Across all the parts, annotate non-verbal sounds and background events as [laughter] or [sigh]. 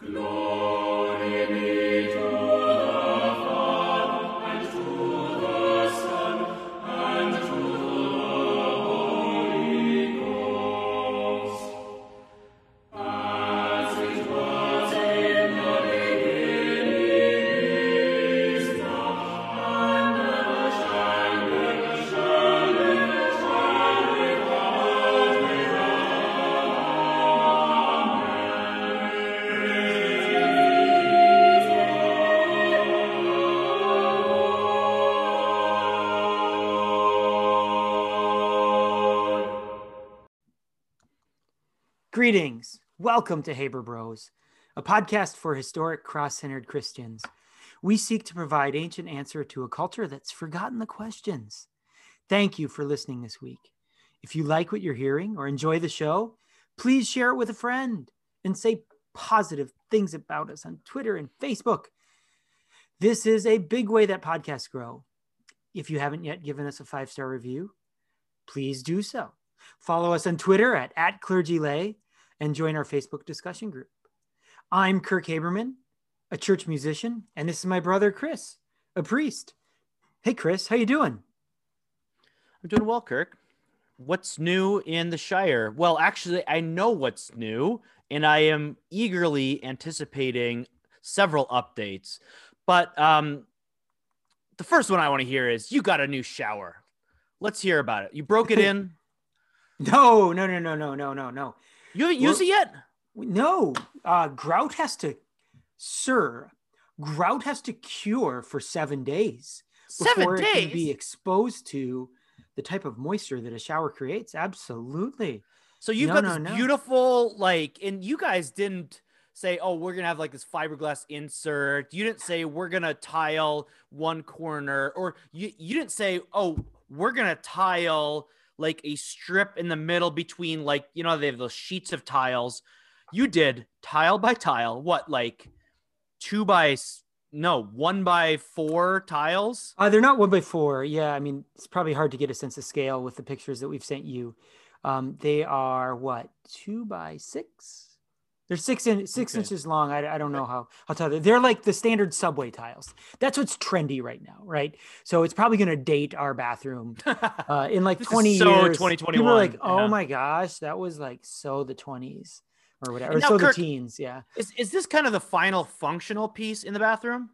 Glory. Greetings. Welcome to Haber Bros, a podcast for historic cross centered Christians. We seek to provide ancient answer to a culture that's forgotten the questions. Thank you for listening this week. If you like what you're hearing or enjoy the show, please share it with a friend and say positive things about us on Twitter and Facebook. This is a big way that podcasts grow. If you haven't yet given us a five star review, please do so. Follow us on Twitter at, at clergylay and join our Facebook discussion group. I'm Kirk Haberman, a church musician, and this is my brother Chris, a priest. Hey Chris, how you doing? I'm doing well, Kirk. What's new in the Shire? Well, actually, I know what's new, and I am eagerly anticipating several updates. But um, the first one I want to hear is you got a new shower. Let's hear about it. You broke it [laughs] in. no, no, no, no, no, no, no, no. You haven't used it yet? No. Uh, grout has to, sir, grout has to cure for seven days Seven before days? it can be exposed to the type of moisture that a shower creates. Absolutely. So you've No, got no, this no. beautiful, like, and you guys didn't say, oh, we're gonna have like this fiberglass insert. You didn't say we're gonna tile one corner, or you you didn't say, oh, we're gonna tile like a strip in the middle between like you know they have those sheets of tiles. You did tile by tile. What like two by no one by four tiles? Uh, they're not one by four. Yeah, I mean, it's probably hard to get a sense of scale with the pictures that we've sent you. Um, they are what two by six? They're six in six Okay. inches long. I, I don't know how how tall they're. They're like the standard subway tiles. That's what's trendy right now, right? So it's probably going to date our bathroom [laughs] uh, in like 20 so years. People are 2021, like, oh yeah. my gosh, that was like so the 20s or whatever, or now, so Kirk- the teens. Yeah. Is is this kind of the final functional piece in the bathroom?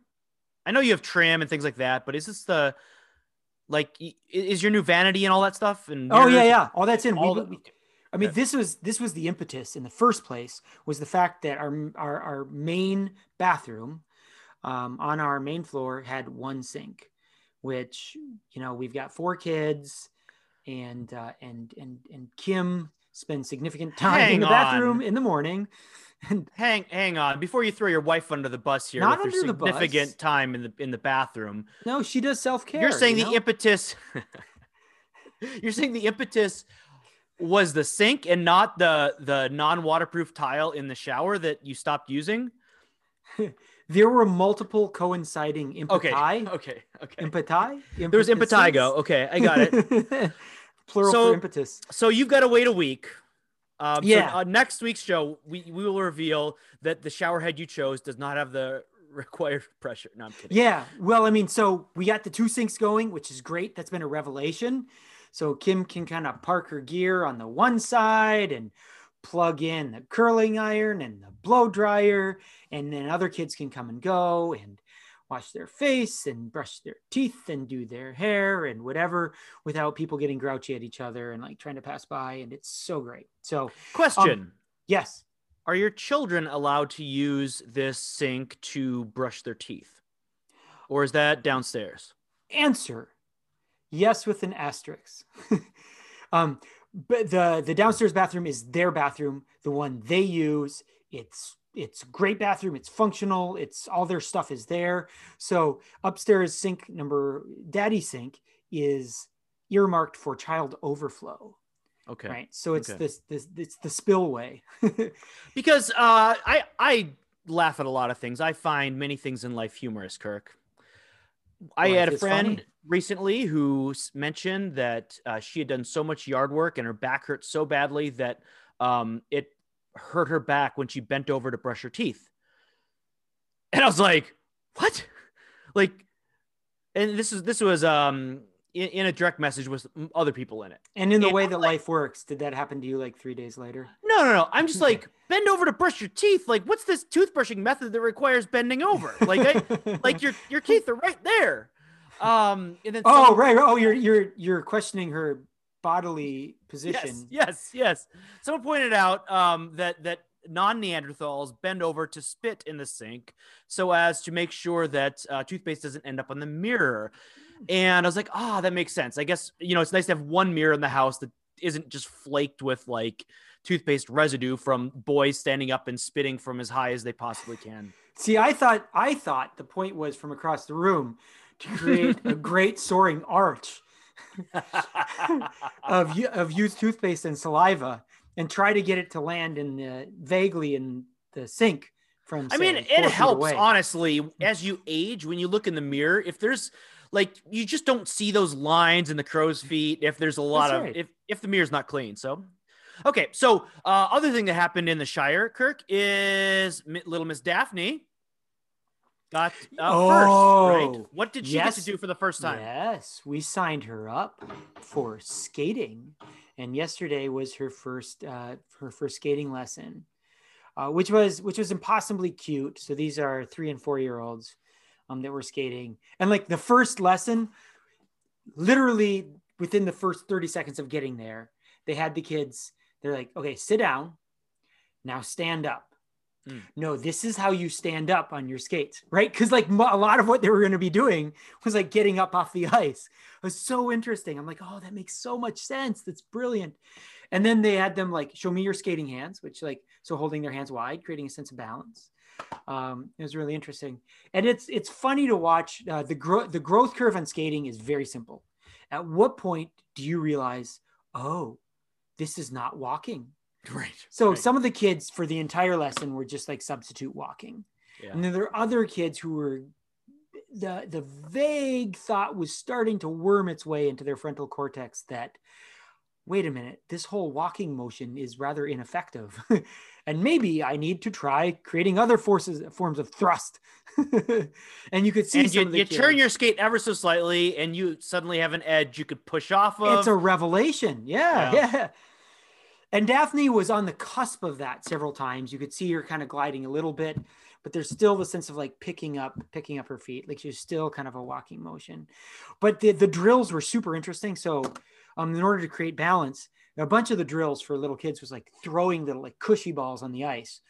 I know you have trim and things like that, but is this the like is your new vanity and all that stuff? And Oh yeah, yeah. All that's in. all we, the- we- I mean, this was this was the impetus in the first place was the fact that our our, our main bathroom um, on our main floor had one sink, which you know we've got four kids, and uh, and and and Kim spends significant time in the bathroom on. in the morning, and Hang hang on before you throw your wife under the bus here Not with under the bus. significant time in the in the bathroom. no, she does self care. [laughs] You're saying the impetus You're saying the impetus was the sink and not the the non-waterproof tile in the shower that you stopped using? [laughs] there were multiple coinciding Okay. impeti. Okay. Okay. Impeti. There was impetigo. Okay, I got it. it. [laughs] Plural So- for impetus. So you've got to wait a week. Um, Yeah. So, uh, next week's show, we, we will reveal that the shower head you chose does not have the [laughs] required pressure. No, I'm kidding. Yeah. Well, I mean, so we got the two sinks going, which is great. That's been a revelation. So Kim can kind of park her gear on the one side and plug in the curling iron and the blow dryer, and then other kids can come and go and wash their face and brush their teeth and do their hair and whatever without people getting grouchy at each other and like trying to pass by. And it's so great. So um, Question: yes, Are your children allowed to use this sink to brush their teeth, or is that downstairs? answer yes with an asterisk [laughs] um but the the downstairs bathroom is their bathroom the one they use it's it's great bathroom it's functional it's all their stuff is there so upstairs sink number daddy sink is earmarked for child overflow Okay. right so it's Okay. this this it's the spillway [laughs] Because uh, I I laugh at a lot of things. I find many things in life humorous, Kirk. I Life had a friend recently who mentioned that uh, she had done so much yard work and her back hurt so badly that um, it hurt her back when she bent over to brush her teeth. And I was like, what? [laughs] Like, and this is this was um in, in a direct message with other people in it. And in the And way I'm that like- life works, did that happen to you like three days later? No, no, no. I'm just like bend over to brush your teeth. Like, what's this toothbrushing method that requires bending over? [laughs] Like, I, like your your teeth are right there. Um, and then oh someone- right, oh you're you're you're questioning her bodily position. Yes, yes, yes. Someone pointed out um, that that non-Neanderthals bend over to spit in the sink so as to make sure that uh, toothpaste doesn't end up on the mirror. And I was like, ah, that makes sense. I guess you know it's nice to have one mirror in the house that isn't just flaked with like toothpaste residue from boys standing up and spitting from as high as they possibly can. See, I thought I thought the point was from across the room to create a [laughs] great soaring arch [laughs] of of used toothpaste and saliva and try to get it to land in the vaguely in the sink from I mean, it helps away. honestly as you age when you look in the mirror. If there's like you just don't see those lines in the crow's feet. If there's a lot That's of right. if if the mirror's not clean, so. Okay, so uh, other thing that happened in the Shire, Kirk, is little Miss Daphne got uh, Oh, first, right? What did she yes. get to do for the first time? Yes, we signed her up for skating, and yesterday was her first uh, her first skating lesson, uh, which was which was impossibly cute. So these are three and four year olds um, that were skating, and like the first lesson, literally within the first thirty seconds of getting there, they had the kids. They're like, okay, sit down, now stand up no, this is how you stand up on your skates, right? Because like a lot of what they were going to be doing was like getting up off the [laughs] ice. It was so interesting. I'm like, oh, that makes so much sense. That's brilliant. And then they had them like show me your skating hands, which like so holding their hands wide, creating a sense of balance. Um, it was really interesting, and it's it's funny to watch. Uh, the growth the growth curve on skating is very simple. At what point do you realize, oh, this is not walking? [laughs] Right. So right. some of the kids for the entire lesson were just like substitute walking. Yeah. And then there are other kids who were the the vague thought was starting to worm its way into their frontal cortex that wait a minute, this whole walking motion is rather ineffective. [laughs] and maybe I need to try creating other forces forms of thrust. [laughs] and you could see and you, you turn your skate ever so slightly, and you suddenly have an edge you could push off of. it's a revelation. Yeah, Yeah. yeah. And Daphne was on the cusp of that several times. You could see her kind of gliding a little bit, but there's still the sense of like picking up, picking up her feet. Like she's still kind of a walking motion. But the, the drills were super interesting. So um, in order to create balance, a bunch of the drills for little kids was like throwing little like cushy balls on the ice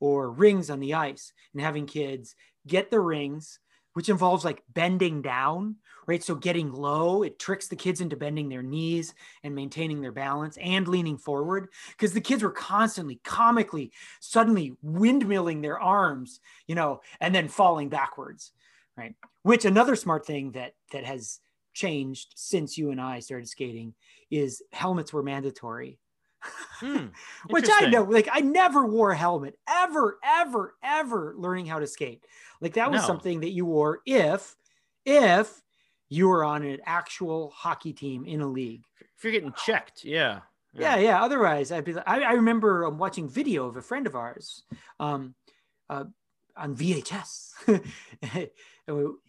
or rings on the ice and having kids get the rings, which involves like bending down, right? So getting low, it tricks the kids into bending their knees and maintaining their balance and leaning forward because the kids were constantly, comically, suddenly windmilling their arms, you know, and then falling backwards, right? Which another smart thing that that has changed since you and I started skating is helmets were mandatory Hmm, [laughs] which I know, like I never wore a helmet ever, ever, ever learning how to skate. Like that was No. something that you wore if, if you were on an actual hockey team in a league. If you're getting checked, yeah. Yeah, yeah. Otherwise, I'd be. like- I, I remember um, watching video of a friend of ours, um, uh, on VHS, [laughs]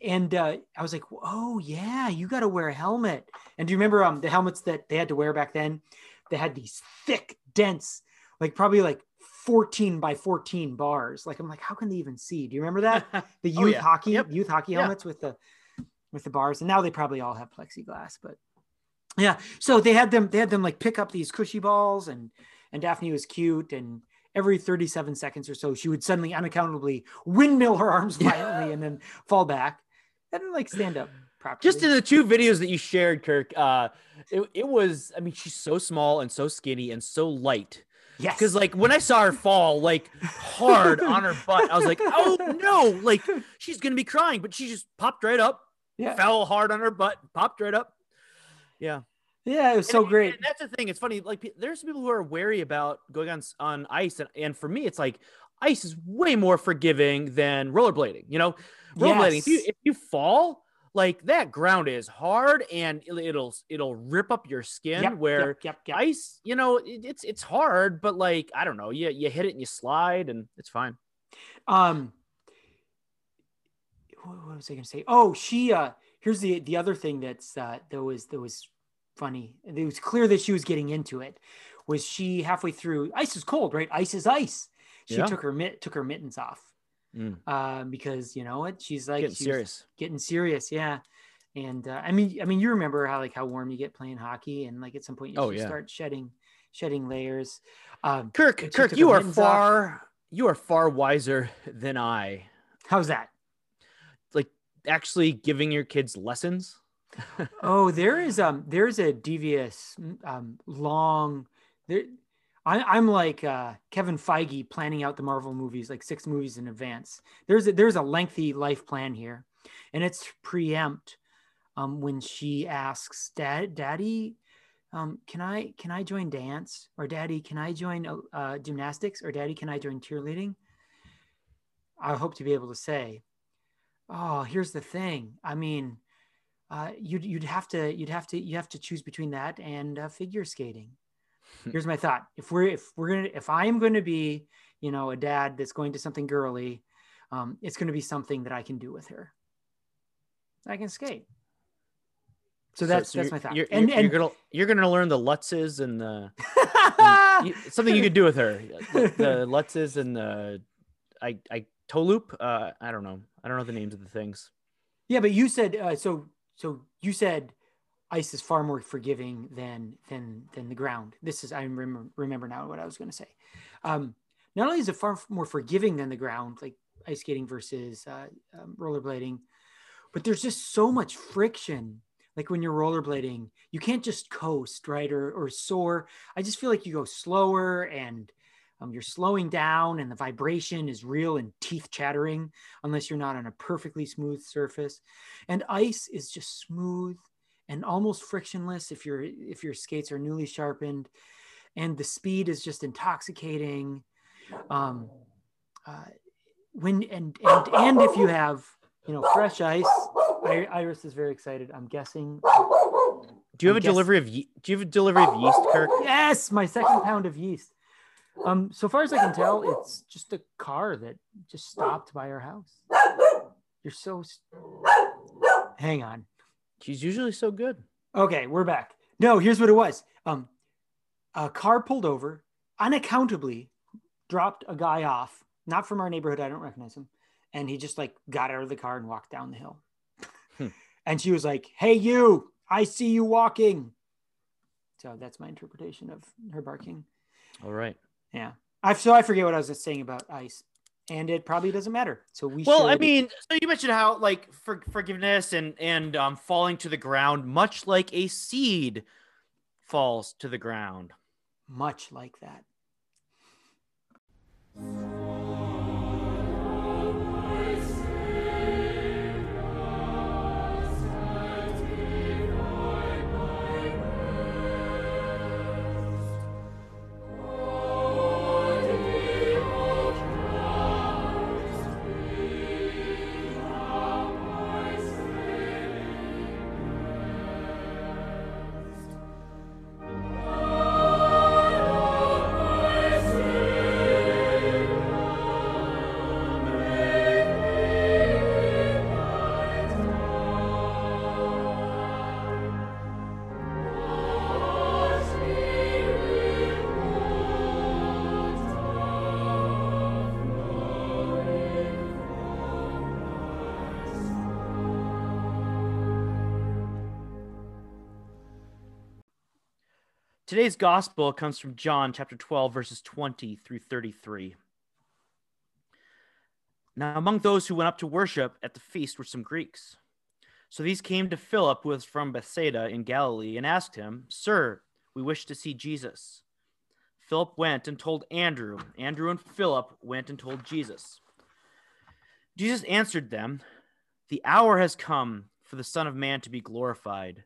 and uh, I was like, "Oh yeah, you got to wear a helmet." And do you remember um the helmets that they had to wear back then? They had these thick, dense, like probably like fourteen by fourteen bars. Like I'm like, how can they even see? Do you remember that? [laughs] The Oh, youth yeah. hockey, Yep. youth hockey Yeah. helmets with the with the bars, and now they probably all have plexiglass, but yeah. So they had them, they had them like pick up these cushy balls, and and Daphne was cute, and every 37 seconds or so, she would suddenly unaccountably windmill her arms [laughs] violently and then fall back and then like stand up properly. Just in the two videos that you shared, Kirk, uh, it, it was, I mean, she's so small and so skinny and so light. yes, Because, like, when I saw her fall, like, hard on her butt, I was like, [laughs] oh no, like, she's going to be crying. But she just popped right up, yeah, fell hard on her butt, popped right up. Yeah. Yeah, it was so great. And that's the thing. It's funny. Like, there's people who are wary about going on on ice, and, and for me, it's like ice is way more forgiving than rollerblading. You know, rollerblading. If you if you fall, like that ground is hard, and it'll it'll, rip up your skin. Yep, where yep, yep. ice, you know, it, it's it's hard, but like I don't know, you you hit it and you slide, and it's fine. um what, what was I going to say? Oh, she. Uh, here's the the other thing that's uh, that was that was funny. It was clear that she was getting into it. Was she halfway through? Ice is cold, right? Ice is ice. She Yeah. took her mitt took her mittens off Mm. um, because you know what? She's like Getting she was serious. getting serious, yeah. And uh, I mean, I mean, you remember how like how warm you get playing hockey, and like at some point you Oh, yeah. start shedding shedding layers. Um, Kirk, Kirk, you are mittens off. far you are far wiser than I. how's that? Like actually giving your kids lessons. Oh, there is um there's a devious um long there. I, I'm like uh, Kevin Feige planning out the Marvel movies like six movies in advance. There's a, there's a lengthy life plan here, and it's preempt um, when she asks, "Dad, Daddy, um, can I can I join dance?" or "Daddy, can I join uh, uh, gymnastics?" or "Daddy, can I join cheerleading?" I hope to be able to say, "Oh, here's the thing. I mean, uh, you'd you'd have to you'd have to you have to choose between that and uh, figure skating." Here's my thought: if we're if we're gonna if I am going to be you know a dad that's going to something girly, um, it's going to be something that I can do with her. I can skate. So that's that's you're- my thought. You're, and you're, and you're gonna you're gonna learn the Lutzes and the [laughs] you- something you could do with her. The, the Lutzes and the I I toe loop. Uh, I don't know. I don't know the names of the things. yeah, but you said uh, so. So you said ice is far more forgiving than than than the ground. This is I remember remember now what I was going to say. Um, not only is it far more forgiving than the ground, like ice skating versus uh, um, rollerblading, but there's just so much friction. Like when you're rollerblading, you can't just coast, right, or or soar. I just feel like you go slower and um, you're slowing down, and the vibration is real and teeth chattering, unless you're not on a perfectly smooth surface. And ice is just smooth and almost frictionless if your if your skates are newly sharpened, and the speed is just intoxicating. Um, uh, when and and and if you have you know fresh ice, I, Iris is very excited. I'm guessing. Do you have a guess- delivery of ye- Do you have a delivery of yeast, Kirk? Yes, my second pound of yeast. Um, so far as I can tell, it's just a car that just stopped by our house. You're so. Hang on. She's usually so good. Okay, we're back. No, here's what it was. Um, a car pulled over, unaccountably dropped a guy off, not from our neighborhood. I don't recognize him, and he just like got out of the car and walked down the hill. Hmm. And she was like, "Hey, you! I see you walking." So that's my interpretation of her barking. All right. Yeah, I so I forget what I was just saying about ice, and it probably doesn't matter. So we Well, I mean, so you mentioned how like for, forgiveness and and um, falling to the ground, much like a seed falls to the ground. much like that. Today's gospel comes from John chapter 12, verses 20 through 33. Now, among those who went up to worship at the feast were some Greeks. So these came to Philip, who was from Bethsaida in Galilee, and asked him, Sir, we wish to see Jesus. Philip went and told Andrew. Andrew and Philip went and told Jesus. Jesus answered them, The hour has come for the Son of Man to be glorified.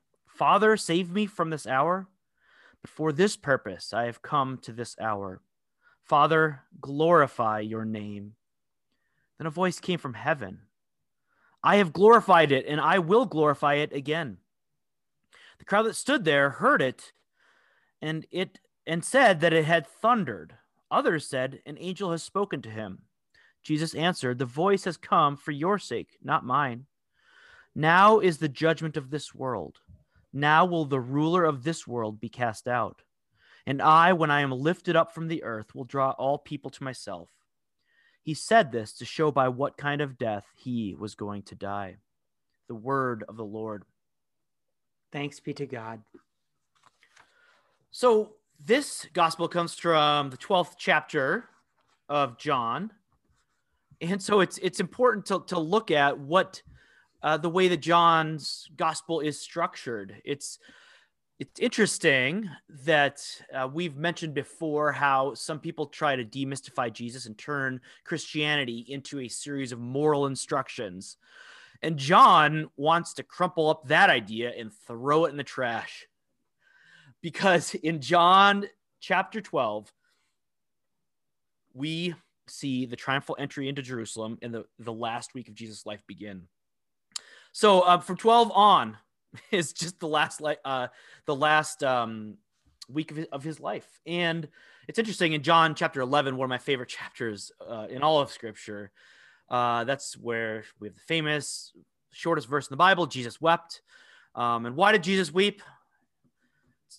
Father, save me from this hour. But for this purpose I have come to this hour. Father, glorify your name. Then a voice came from heaven I have glorified it, and I will glorify it again. The crowd that stood there heard it, and it and said that it had thundered. Others said, An angel has spoken to him. Jesus answered, The voice has come for your sake, not mine. Now is the judgment of this world. Now will the ruler of this world be cast out. And I, when I am lifted up from the earth, will draw all people to myself. He said this to show by what kind of death he was going to die. The word of the Lord. Thanks be to God. So, this gospel comes from the 12th chapter of John. And so it's it's important to, to look at what uh, the way that John's gospel is structured. It's it's interesting that uh, we've mentioned before how some people try to demystify Jesus and turn Christianity into a series of moral instructions. And John wants to crumple up that idea and throw it in the trash. Because in John chapter 12, we see the triumphal entry into Jerusalem in the, the last week of Jesus' life begin. So uh, from 12 on [laughs] is just the last like uh, the last um, week of his, of his life, and it's interesting in John chapter 11, one of my favorite [laughs] chapters uh, in all of Scripture. Uh, that's where we have the famous shortest verse in the Bible. Jesus wept, um, and why did Jesus weep?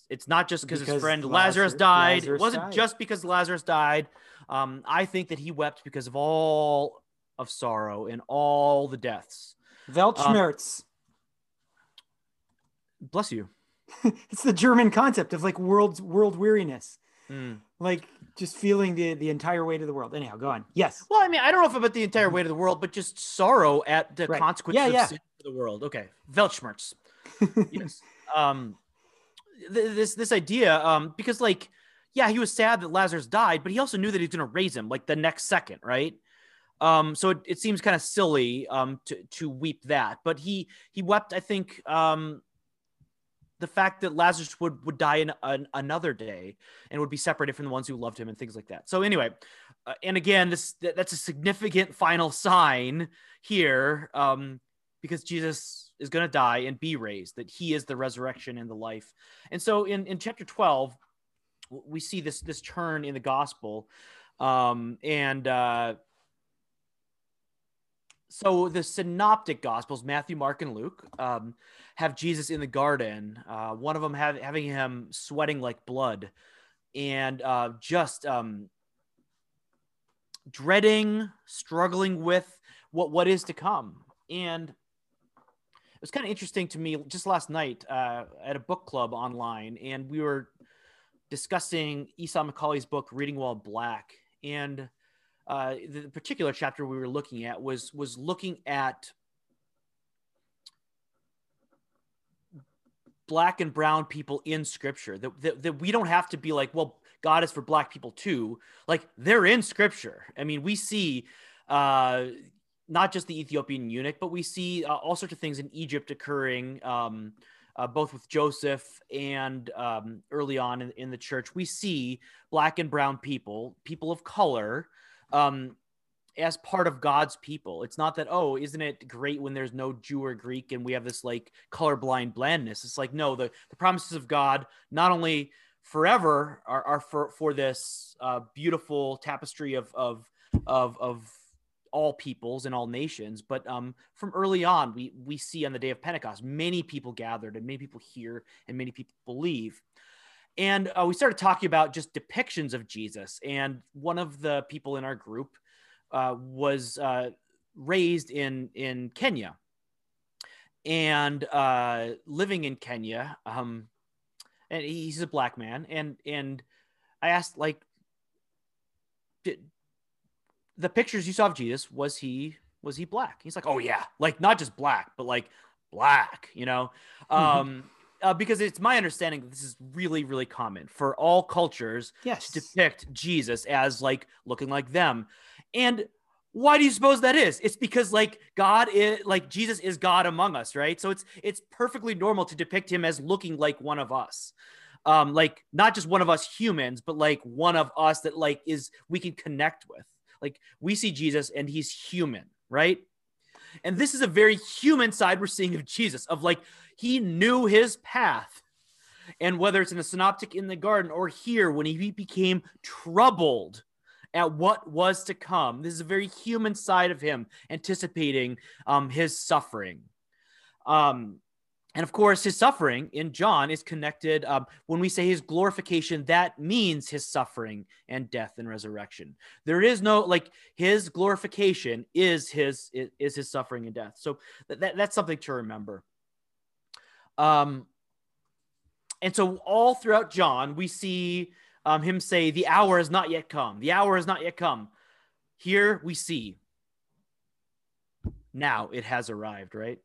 It's not just because his friend Lazarus, Lazarus died. Lazarus it wasn't died. just because Lazarus died. Um, I think that he wept because of all of sorrow and all the deaths. Weltschmerz. Um, bless you. [laughs] it's the German concept of like world world weariness. Mm. Like just feeling the the entire weight of the world. Anyhow, go on. Yes. Well, I mean, I don't know if about the entire weight of the world, but just sorrow at the right. consequences yeah, yeah. of sin for the world. Okay, Weltschmerz. [laughs] yes. Um, th- this this idea, um, because like, yeah, he was sad that Lazarus died, but he also knew that he's going to raise him like the next second, right? Um, so it, it seems kind of silly um, to to weep that, but he he wept. I think um, the fact that Lazarus would would die in an, another day and would be separated from the ones who loved him and things like that. So anyway, uh, and again, this that's a significant final sign here um, because Jesus is going to die and be raised. That He is the resurrection and the life. And so in in chapter twelve, we see this this turn in the gospel, um, and. Uh, so the synoptic gospels matthew mark and luke um, have jesus in the garden uh, one of them have, having him sweating like blood and uh, just um, dreading struggling with what what is to come. And it was kind of interesting to me just last night uh, at a book club online and we were discussing esau McCaulley's book reading while black. And uh, the particular chapter we were looking at was was looking at black and brown people in scripture that, that, that we don't have to be like well god is for black people too. Like they're in scripture. I mean we see uh not just the ethiopian eunuch but we see uh, all sorts of things in egypt occurring um uh, both with Joseph and um, early on in, in the church, we see black and brown people, people of color, um, as part of God's people. It's not that, oh, isn't it great when there's no Jew or Greek and we have this like colorblind blandness? It's like, no, the, the promises of God, not only forever are, are for, for this uh, beautiful tapestry of, of, of, of all peoples and all nations, but um, from early on, we, we see on the day of Pentecost, many people gathered and many people hear and many people believe. And uh, we started talking about just depictions of Jesus. And one of the people in our group uh, was uh, raised in, in Kenya and uh, living in Kenya. Um, and he's a black man. And, and I asked, like, did, the pictures you saw of Jesus, was he was he black? He's like, oh yeah, like not just black, but like black, you know. Mm-hmm. Um, uh, because it's my understanding that this is really, really common for all cultures yes. to depict Jesus as like looking like them. And why do you suppose that is? It's because like god is like jesus is god among us right? So it's it's perfectly normal to depict him as looking like one of us. Um like not just one of us humans but like one of us that like is we can connect with. Like we see jesus and he's human right? And this is a very human side we're seeing of jesus of like he knew his path and whether it's in the synoptic in the garden or here when he became troubled at what was to come. This is a very human side of him, anticipating um, his suffering. Um, and of course, his suffering in John is connected. Um, when we say his glorification, that means his suffering and death and resurrection. There is no like his glorification is his is his suffering and death. So that, that's something to remember. Um, and so all throughout John, we see um, him say, The hour has not yet come. The hour has not yet come. Here we see, now it has arrived, right?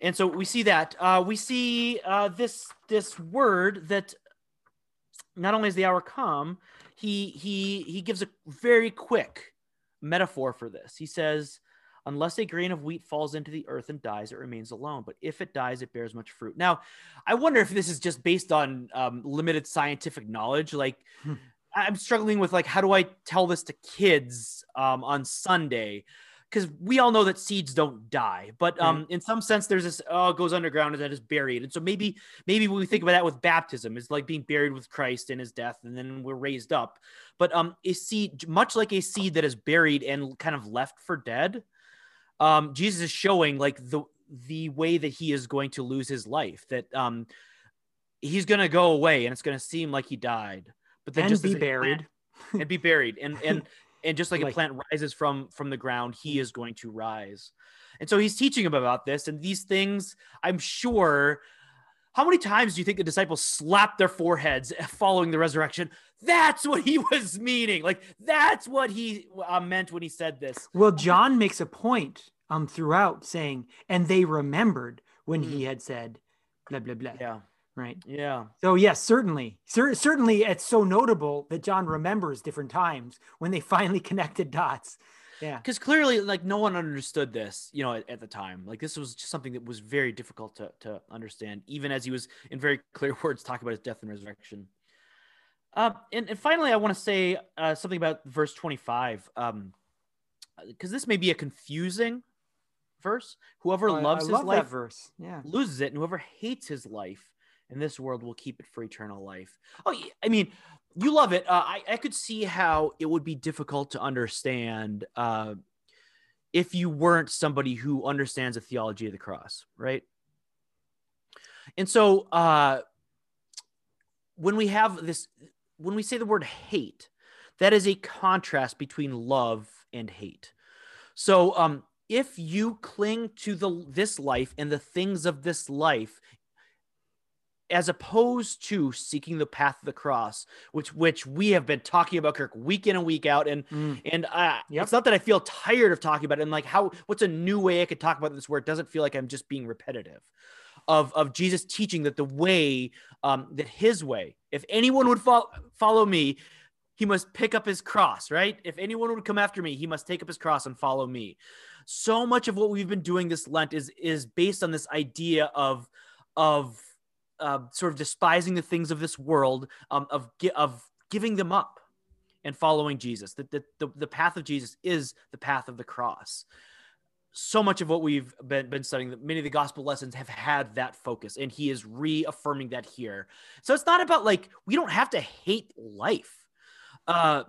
And so we see that. Uh, we see uh, this this word that not only has the hour come, he he he gives a very quick metaphor for this. He says, Unless a grain of wheat falls into the earth and dies, it remains alone. But if it dies, it bears much fruit. Now, I wonder if this is just based on um, limited scientific knowledge. Like, hmm. I'm struggling with like, how do I tell this to kids um, on Sunday? Because we all know that seeds don't die, but um, in some sense, there's this oh, it goes underground and then is buried. And so maybe, maybe we think about that with baptism is like being buried with Christ in His death, and then we're raised up. But um, a seed, much like a seed that is buried and kind of left for dead, um, Jesus is showing like the the way that he is going to lose his life. That um, he's going to go away, and it's going to seem like he died, but then and just be buried [laughs] and be buried, and and [laughs] and just like, like a plant rises from from the ground, he is going to rise. And so he's teaching him about this, and these things. I'm sure. How many times do you think the disciples slapped their foreheads following the resurrection? That's what he [laughs] was meaning. Like that's what he uh, meant when he said this. Well, John makes a point um throughout saying, and they remembered when mm-hmm. he had said, blah blah blah. Yeah. Right. Yeah. So yes, certainly, Cer- certainly, it's so notable that John remembers different times when they [laughs] finally connected dots. Yeah. Because clearly, like no one understood this, you know, at, at, the time. Like this was just something that was very difficult to to understand, even as he was in very clear [laughs] words talking about his death and resurrection. Uh, and, and finally, I want to say uh, something about verse 25, because um, this may be a confusing verse. Whoever oh, loves I his life verse. Yeah. loses it, and whoever hates his life in this world will keep it for eternal life. Oh, I mean, you love it. Uh, I, I could see how it would be difficult to understand uh, if you weren't somebody who understands the theology of the cross, right? And so uh, when we have this when we say the word hate, that is a contrast between love and hate. So, um, if you cling to the this life and the things of this life, as opposed to seeking the path of the cross, which which we have been talking about, Kirk, week in and week out, and mm. and uh, yep. it's not that I feel tired of talking about it, and like how what's a new way I could talk about this where it doesn't feel like I'm just being repetitive of of Jesus teaching that the way um, that His way, if anyone would fo- follow me, he must pick up his cross. Right? If anyone would come after me, he must take up his cross and follow me. So much of what we've been doing this Lent is is based on this idea of of uh, sort of despising the things of this world, um, of of giving them up and following Jesus. That the, the, the path of Jesus is the path of the cross. So much of what we've been, been studying many of the gospel lessons have had that focus and he is reaffirming that here. So it's not about like we don't have to hate life. Uh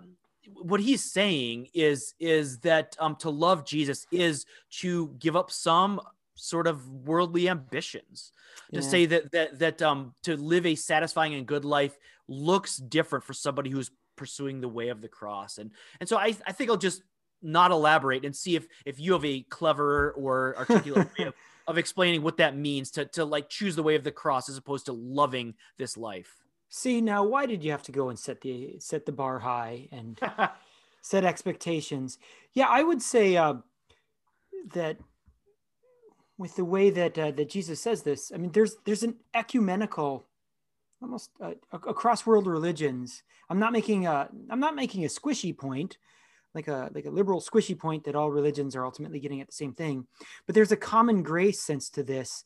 what he's saying is is that um to love jesus is to give up some sort of worldly ambitions to yeah. say that that that um to live a satisfying and good life looks different for somebody who's pursuing the way of the cross and and so i i think i'll just not elaborate and see if if you have a clever or articulate way of, [laughs] of explaining what that means to to like choose the way of the cross as opposed to loving this life. See now, why did you have to go and set the set the bar high and [laughs] set expectations? Yeah, I would say uh, that with the way that uh, that Jesus says this, I mean, there's there's an ecumenical, almost uh, across world religions. I'm not making a I'm not making a squishy point, like a like a liberal squishy point that all religions are ultimately getting at the same thing but there's a common grace sense to this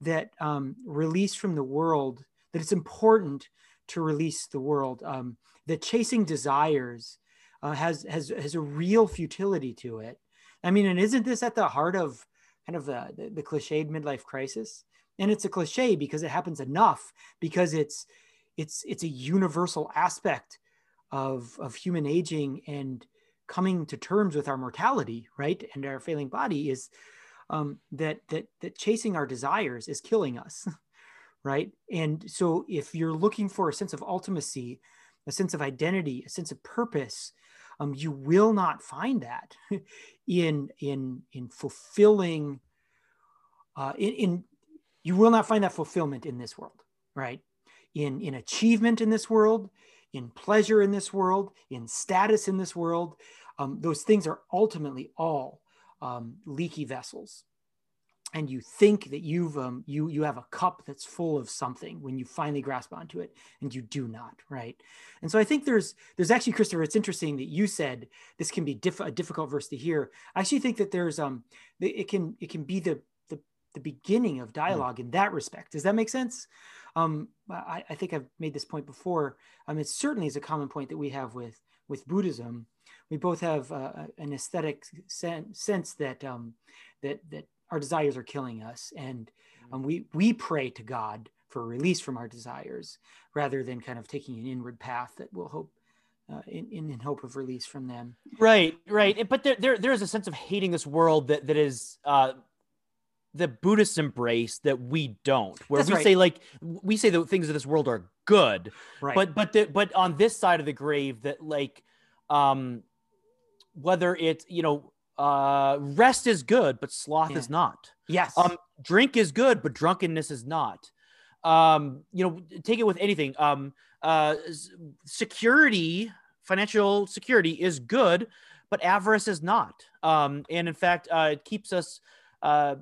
that um, release from the world that it's important to release the world um, that chasing desires uh, has has has a real futility to it i mean and isn't this at the heart of kind of the, the, the cliched midlife crisis and it's a cliche because it happens enough because it's it's it's a universal aspect of of human aging and coming to terms with our mortality, right, and our failing body is um, that that that chasing our desires is killing us, [laughs] right? And so, if you're looking for a sense of ultimacy, a sense of identity, a sense of purpose, um, you will not find that [laughs] in in in fulfilling. Uh, in, in you will not find that fulfillment in this world, right? In in achievement in this world, in pleasure in this world, in status in this world, um, those things are ultimately all um, leaky vessels and you think that you've um, you you have a cup that's full of something when you finally grasp onto it and you do not right? And so i think there's there's actually christopher it's interesting that you said this can be diff- a difficult verse to hear. I actually think that there's um it can it can be the the, the beginning of hmm. dialogue mm. in that respect. Does that make sense? Um I, I think i've made this point before. Um it certainly is a common point that we have with with buddhism. We both have uh, an ascetic sen- sense that um, that that our desires are killing us, and mm-hmm. um, we we pray to God for release from our desires rather than kind of taking an inward path that will hope uh, in, in, in hope of release from them. Right, right. But there, there, there is a sense of hating this world that, that is uh, the Buddhists embrace that we don't, where That's we right. say like we say the things of this world are good, right. but but the, but on this side of the grave that like um whether it's you know uh rest is good but sloth yeah. is not. Yes. Um drink is good but drunkenness is not. Um you know take it with anything. Um uh security financial security is good but avarice is not. Um and in fact uh it keeps us uh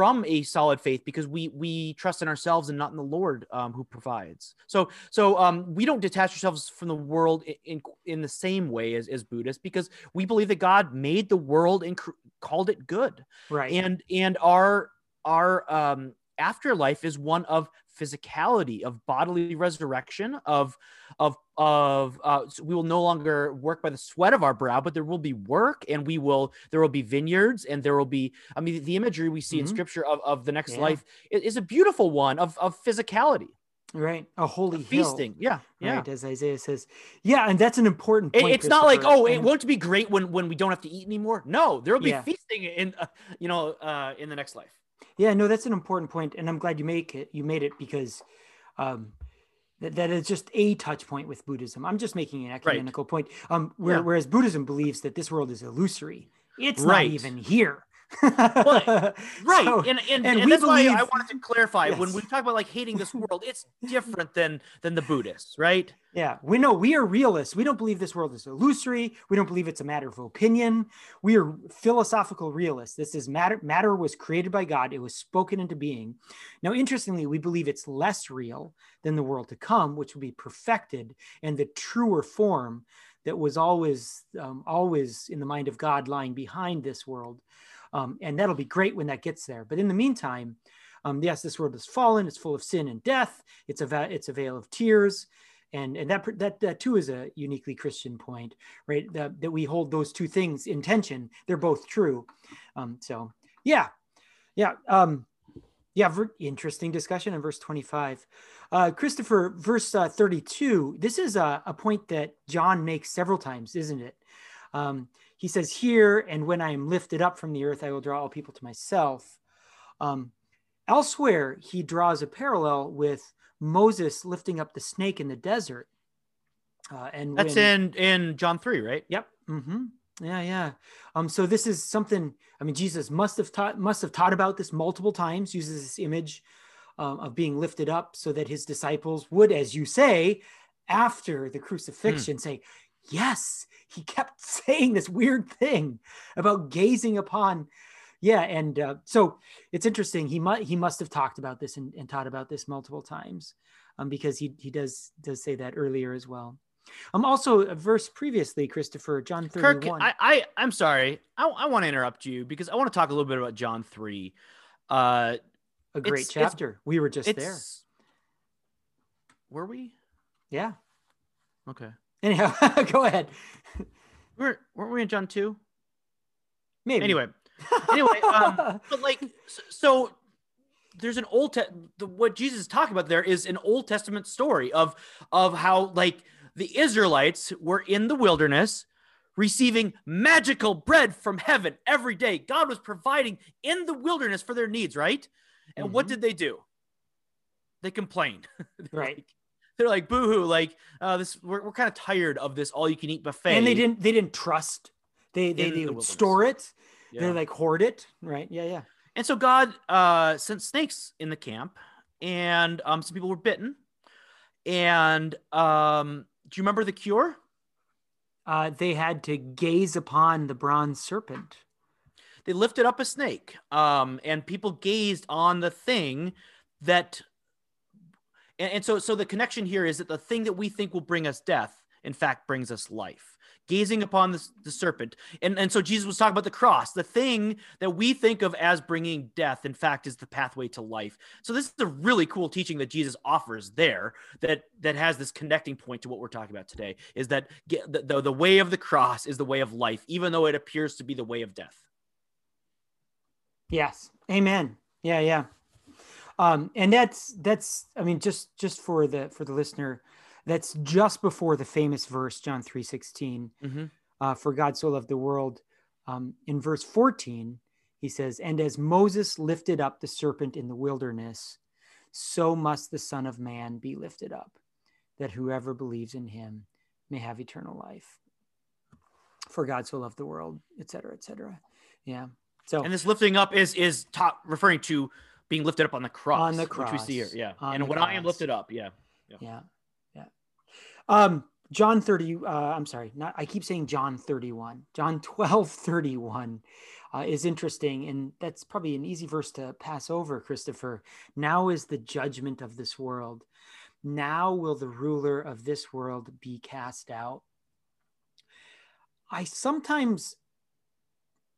from a solid faith because we we trust in ourselves and not in the Lord um, who provides. So so um, we don't detach ourselves from the world in, in, the same way as as Buddhists because we believe that God made the world and cr- called it good. Right. And and our our um, afterlife is one of physicality of bodily resurrection of of of uh, so we will no longer work by the sweat of our brow but there will be work and we will there will be vineyards and there will be i mean the imagery we see mm-hmm. in scripture of, of the next yeah. life is, a beautiful one of, of physicality. Right. A holy a feasting. Yeah. Yeah. Right, as isaiah says. Yeah and that's an important point it's not like oh it won't be great when when we don't have to eat anymore? No there will be yeah. feasting in uh, you know uh in the next life yeah, no, that's an important point, and I'm glad you make it. You made it because um, that, that is just a touch point with Buddhism. I'm just making an ecumenical right. point. Um, where, yeah. whereas Buddhism believes that this world is illusory, it's right. not even here well, [laughs] right, so, and and, and, and that's believe, why I wanted to clarify yes. when we talk about like hating this world, it's different than than the Buddhists, right? Yeah, we know we are realists. We don't believe this world is illusory. We don't believe it's a matter of opinion. We are philosophical realists. This is matter. Matter was created by God. It was spoken into being. Now, interestingly, we believe it's less real than the world to come, which will be perfected and the truer form that was always um, always in the mind of God lying behind this world. Um, and that'll be great when that gets there. But in the meantime, um, yes, this world is fallen. It's full of sin and death. It's a va- it's a vale of tears, and and that that that too is a uniquely Christian point, right? That, that we hold those two things in tension. They're both true. Um, so yeah, yeah, um, yeah. Ver- interesting discussion in verse twenty five. Uh, Christopher, verse uh, 32, this is a, a, point that John makes several times, isn't it? Um, he says, Here and when I am lifted up from the earth, I will draw all people to myself. Um, elsewhere, he draws a parallel with Moses lifting up the snake in the desert. Uh, and that's when, in in John three, right? Yep. Mm-hmm. Yeah, yeah. Um, so this is something. I mean, Jesus must have taught must have taught about this multiple times. Uses this image um, of being lifted up, so that his disciples would, as you say, after the crucifixion, mm. say, yes, he kept [laughs] saying this weird thing about gazing upon. Yeah, and uh, so it's interesting. He might he must have talked about this and, and taught about this multiple times, um, because he he does does say that earlier as well. Um, also a verse previously, Christopher, John Kirk, I, I I'm sorry. I, I want to interrupt you because I want to talk a little bit about John three. Uh, a great it's- it's- chapter. we were just there. were we? Yeah. Okay, Anyhow, [laughs] go ahead. we were weren't we in John two? Maybe. Anyway, [laughs] anyway, um, but like so, so there's an old te- the, what jesus is talking about there is an old testament story of of how like the israelites were in the wilderness receiving magical bread from heaven every day god was providing in the wilderness for their needs right and what Mhm. did they do they complained [laughs] Right. like- they're like boohoo like uh this we're, we're kind of tired of this all you can eat buffet and they didn't they didn't trust. They they, they the would store it. Yeah. They like hoard it. Right. Yeah. Yeah. And so God uh, sent snakes in the camp, and um, some people were bitten. And um, do you remember the cure? Uh, they had to gaze upon the bronze serpent. They lifted up a snake, um, and people gazed on the thing that. And, and so, so the connection here is that the thing that we think will bring us death, in fact, brings us life. Gazing upon the, the serpent, and and so Jesus was talking about the cross, the thing that we think of as bringing death, in fact, is the pathway to life. So this is a really cool teaching that Jesus offers there that that has this connecting point to what we're talking about today. Is that the, the the way of the cross is the way of life, even though it appears to be the way of death. Yes. Amen. Yeah, yeah. Um, and that's that's I mean just just for the for the listener, that's just before the famous verse John 3:16. Mm-hmm. Uh, for God so loved the world. Um, in verse 14, he says, And as Moses lifted up the serpent in the wilderness, so must the Son of Man be lifted up, that whoever believes in him may have eternal life. For God so loved the world, et cetera, et cetera. Yeah. So And this lifting up is is top referring to being lifted up on the cross, On the cross. which we see here. cross. Yeah, On and when I am lifted up, yeah. yeah yeah um john 30 uh i'm sorry not i keep saying john 31 john 12 31 uh, is interesting and that's probably an easy verse to pass over christopher now is the judgment of this world now will the ruler of this world be cast out i sometimes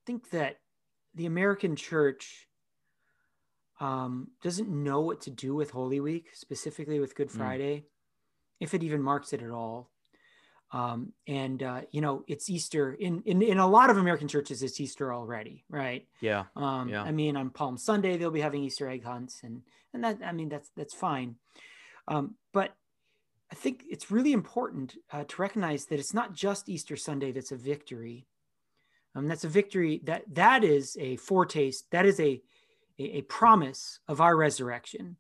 think that the american church um, doesn't know what to do with Holy Week, specifically with Good Mm. Friday, if it even marks it at all. Um, and uh, you know, it's Easter in, in in a lot of American churches. It's Easter already, right? Yeah. Um, Yeah. I mean, on Palm Sunday they'll be having Easter egg hunts, and and that I mean that's that's fine. Um, but I think it's really important uh, to recognize that it's not just Easter Sunday that's a victory. Um, that's a victory that that is a foretaste. That is a a, a promise of our resurrection.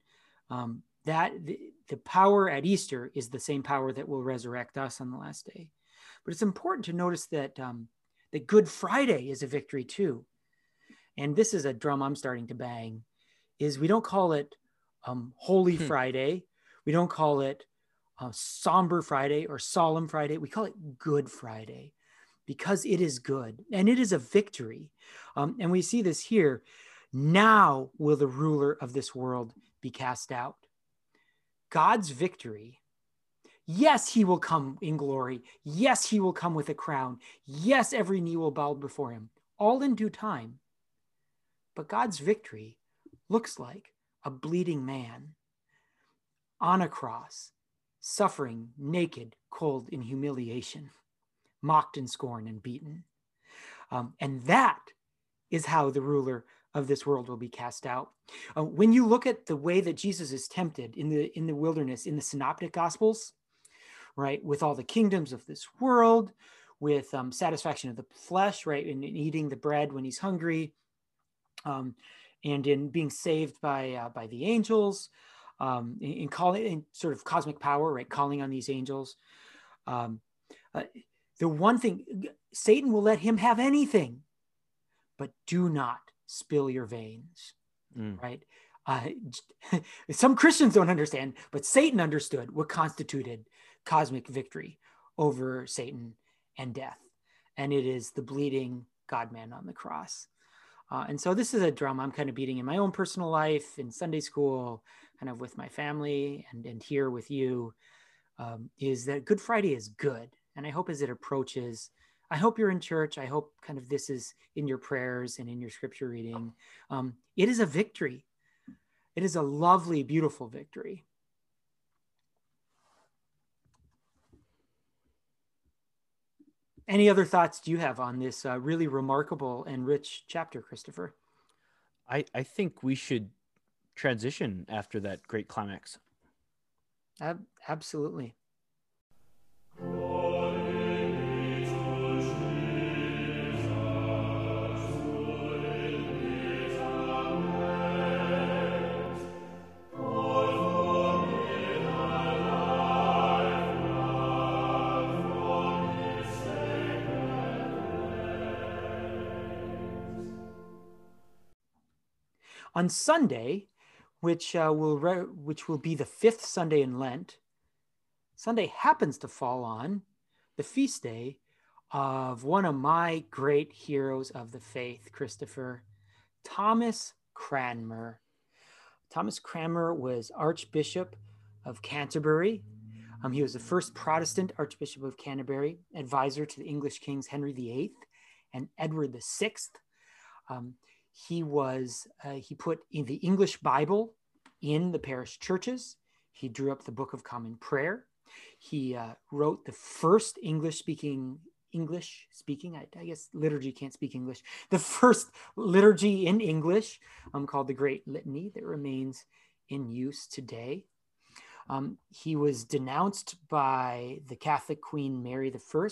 Um, that the, the power at Easter is the same power that will resurrect us on the last day. But it's important to notice that um, that Good Friday is a victory too. And this is a drum I'm starting to bang. Is we don't call it um, Holy Hmm. Friday. We don't call it uh, Somber Friday or Solemn Friday. We call it Good Friday because it is good and it is a victory. Um, and we see this here. Now will the ruler of this world be cast out. God's victory. Yes, he will come in glory. Yes, he will come with a crown. Yes, every knee will bow before him, all in due time. But God's victory looks like a bleeding man on a cross, suffering, naked, cold, in humiliation, mocked and scorned and beaten. Um, and that is how the ruler of this world will be cast out. Uh, when you look at the way that Jesus is tempted in the in the wilderness in the synoptic gospels, right, with all the kingdoms of this world, with um, satisfaction of the flesh, right, in, in eating the bread when he's hungry, um, and in being saved by uh, by the angels, um, in, in calling in sort of cosmic power, right, calling on these angels. Um, uh, the one thing Satan will let him have anything, but do not spill your veins Mm. right? Uh, [laughs] some Christians don't understand, but Satan understood what constituted cosmic victory over Satan and death, and it is the bleeding God man on the cross. Uh, and so this is a drum I'm kind of beating in my own personal life, in Sunday school, kind of with my family, and and here with you. um, is that Good Friday is good. And I hope as it approaches, I hope you're in church. I hope kind of this is in your prayers and in your scripture reading. Um, it is a victory. It is a lovely, beautiful victory. Any other thoughts do you have on this uh, really remarkable and rich chapter, Christopher? I, I think we should transition after that great climax. Ab- absolutely. On Sunday, which uh, will re- which will be the fifth Sunday in Lent, Sunday happens to fall on the feast day of one of my great heroes of the faith, Christopher, Thomas Cranmer. Thomas Cranmer was Archbishop of Canterbury. Um, he was the first Protestant Archbishop of Canterbury, advisor to the English kings Henry VIII and Edward VI. Um, he was uh, he put in the English Bible in the parish churches. He drew up the Book of Common Prayer. He uh, wrote the first English speaking English speaking. I, I, guess liturgy can't speak English. The first liturgy in English, um, called the Great Litany, that remains in use today. Um, he was denounced by the Catholic Queen Mary I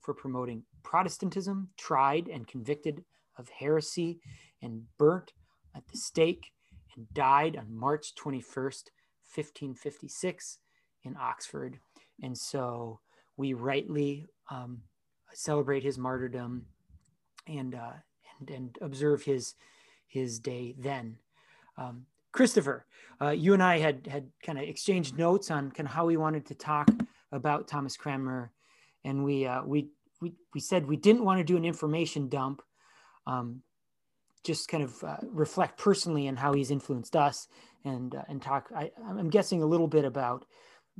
for promoting Protestantism, tried and convicted of heresy and burnt at the stake and died on March 21st, 1556 in Oxford. And so we rightly um, celebrate his martyrdom and, uh, and, and observe his, his day then. Um, Christopher, uh, you and I had, had kind of exchanged notes on kind of how we wanted to talk about Thomas Cranmer. And we, uh, we, we, we said we didn't want to do an information dump um, just kind of uh, reflect personally on how he's influenced us and uh, and talk. I, am guessing a little bit about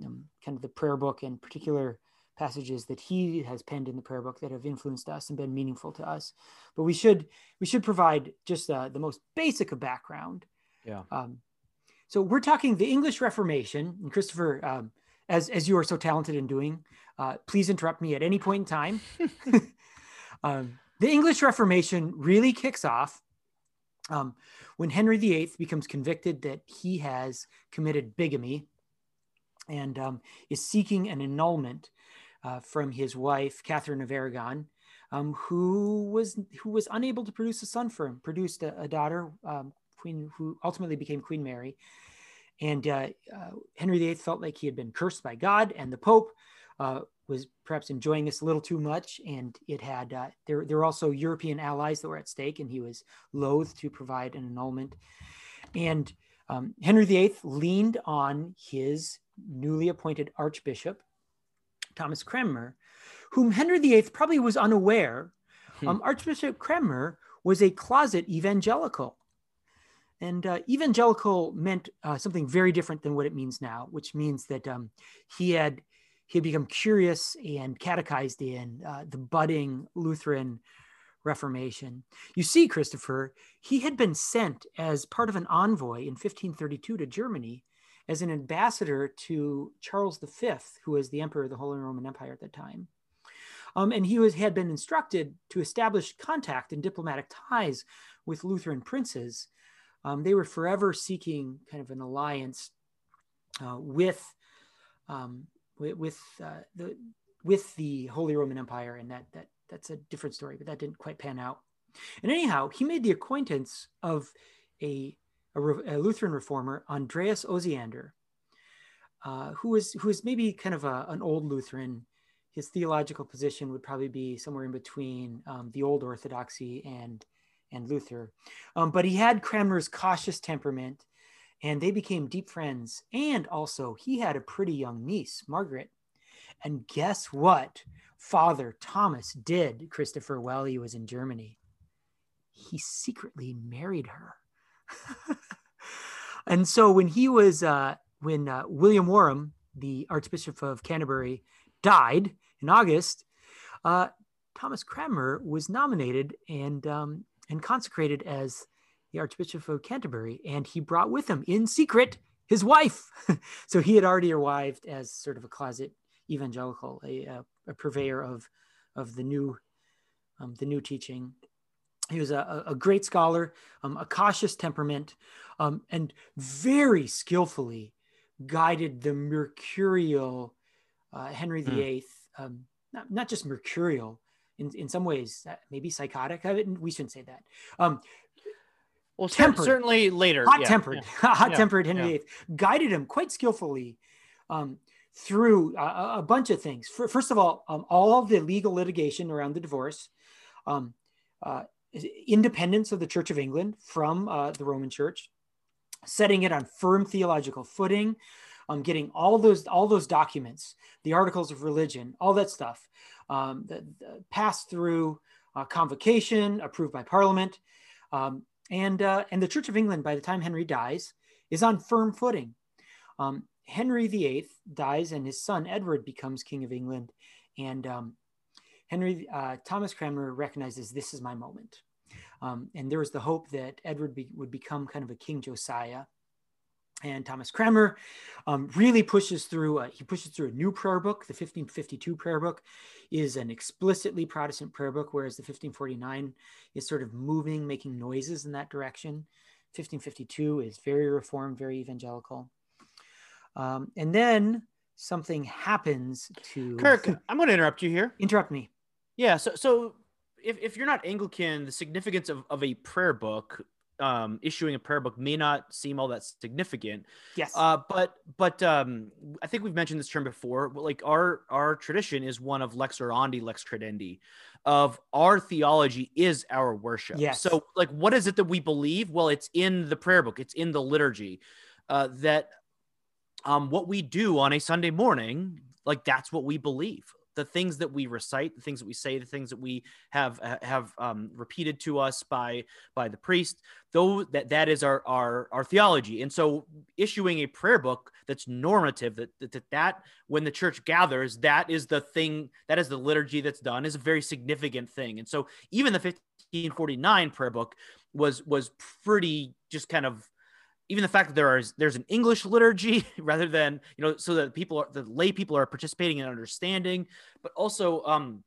um, kind of the prayer book and particular passages that he has penned in the prayer book that have influenced us and been meaningful to us. But we should we should provide just uh, the most basic of background. Yeah. Um, so we're talking the English Reformation, and Christopher, um, as as you are so talented in doing, uh, please interrupt me at any point in time. [laughs] [laughs] the English Reformation really kicks off um, when Henry VIII becomes convicted that he has committed bigamy and um, is seeking an annulment uh, from his wife, Catherine of Aragon, um, who was who was unable to produce a son for him, produced a, a daughter, um, Queen, who ultimately became Queen Mary. And uh, uh, Henry VIII felt like he had been cursed by God, and the Pope uh, was perhaps enjoying this a little too much, and it had uh, there there were also European allies that were at stake, and he was loath to provide an annulment. And um, Henry VIII leaned on his newly appointed Archbishop Thomas Cranmer, whom Henry VIII probably was unaware. Hmm. Um, Archbishop Cranmer was a closet evangelical. And uh, evangelical meant uh, something very different than what it means now, which means that um, he had he had become curious and catechized in uh, the budding Lutheran Reformation. You see, Christopher, he had been sent as part of an envoy in 1532 to Germany as an ambassador to Charles V, who was the emperor of the Holy Roman Empire at that time. Um, and he was, had been instructed to establish contact and diplomatic ties with Lutheran princes. Um, they were forever seeking kind of an alliance uh, with um, with, with uh, the with the Holy Roman Empire, and that that that's a different story. But that didn't quite pan out. And anyhow, he made the acquaintance of a, a, a Lutheran reformer, Andreas Osiander, uh, who was maybe kind of a, an old Lutheran. His theological position would probably be somewhere in between um, the old Orthodoxy and and Luther, um, but he had Cranmer's cautious temperament and they became deep friends. And also, he had a pretty young niece, Margaret. And guess what? Father Thomas did, Christopher, while he was in Germany. He secretly married her. [laughs] and so when he was, uh, when uh, William Warham the Archbishop of Canterbury died in August, uh, Thomas Cranmer was nominated and um, and consecrated as the Archbishop of Canterbury, and he brought with him in secret his wife. [laughs] so he had already arrived as sort of a closet evangelical, a, a, a purveyor of of the new um, the new teaching. He was a, a great scholar, um, a cautious temperament, um, and very skillfully guided the mercurial uh, Henry VIII. Mm. Um, not, not just mercurial, in, in some ways, uh, maybe psychotic. I we shouldn't say that. Well, tempered, certainly later, hot tempered, yeah. [laughs] hot tempered Henry VIII guided him quite skillfully um, through a, a, bunch of things. For, first of all, um, all of the legal litigation around the divorce, um, uh, independence of the Church of England from uh, the Roman Church, setting it on firm theological footing, um, getting all those all those documents, the articles of religion, all that stuff, um, the, the passed through uh, convocation, approved by Parliament, um, and uh, and the Church of England by the time Henry dies is on firm footing. Um, Henry VIII dies, and his son Edward becomes King of England, and um, Henry uh, Thomas Cranmer recognizes this is my moment. Um, and there was the hope that Edward be, would become kind of a King Josiah. And Thomas Cranmer um, really pushes through, a, he pushes through a new prayer book. The 1552 prayer book is an explicitly Protestant prayer book, whereas the 1549 is sort of moving, making noises in that direction. 1552 is very reformed, very evangelical. Um, and then something happens to Kirk. I'm going to interrupt you here. Interrupt me. Yeah. So, so if, if you're not Anglican, the significance of, of a prayer book, um, issuing a prayer book may not seem all that significant. Yes. Uh, but but um, I think we've mentioned this term before. Like our our tradition is one of lex orandi, lex credendi, of our theology is our worship. Yes. So like, what is it that we believe? Well, it's in the prayer book. It's in the liturgy. Uh, that um, what we do on a Sunday morning, like that's what we believe the things that we recite, the things that we say, the things that we have have um, repeated to us by by the priest, though that that is our our our theology. And so, issuing a prayer book that's normative, that that that when the church gathers, that is the thing, that is the liturgy that's done, is a very significant thing. And so, even the 1549 prayer book was was pretty just kind of even the fact that there is there's an English liturgy [laughs] rather than you know so that people are the lay people are participating in understanding, but also um,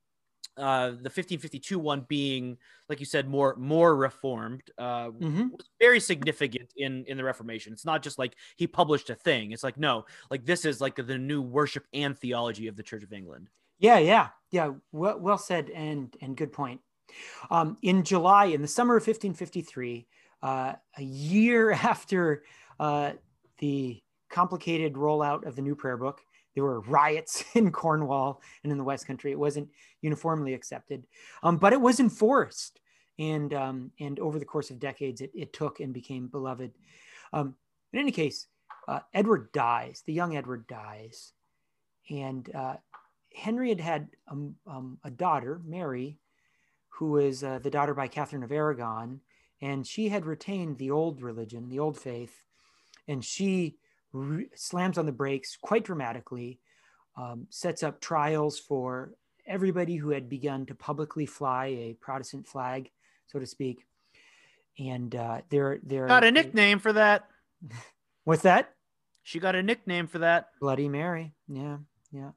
uh, the 1552 one being like you said more more reformed uh, mm-hmm. was very significant in in the Reformation. It's not just like he published a thing. It's like no, like this is like the new worship and theology of the Church of England. Yeah, yeah, yeah. Well, well said and and good point. Um, in July, in the summer of 1553 uh, a year [laughs] after uh, the complicated rollout of the new prayer book, there were riots [laughs] in Cornwall and in the West Country. It wasn't uniformly accepted, um, but it was enforced. And, um, and over the course of decades, it, it took and became beloved. Um, in any case, uh, Edward dies, the young Edward dies. And uh, Henry had had um, um, a daughter, Mary, who was uh, the daughter by Catherine of Aragon, and she had retained the old religion, the old faith, and she re- slams on the brakes quite dramatically, um, sets up trials for everybody who had begun to publicly fly a Protestant flag, so to speak. And uh, they're they're got a nickname for that. [laughs] What's that? She got a nickname for that. Bloody Mary. Yeah, yeah.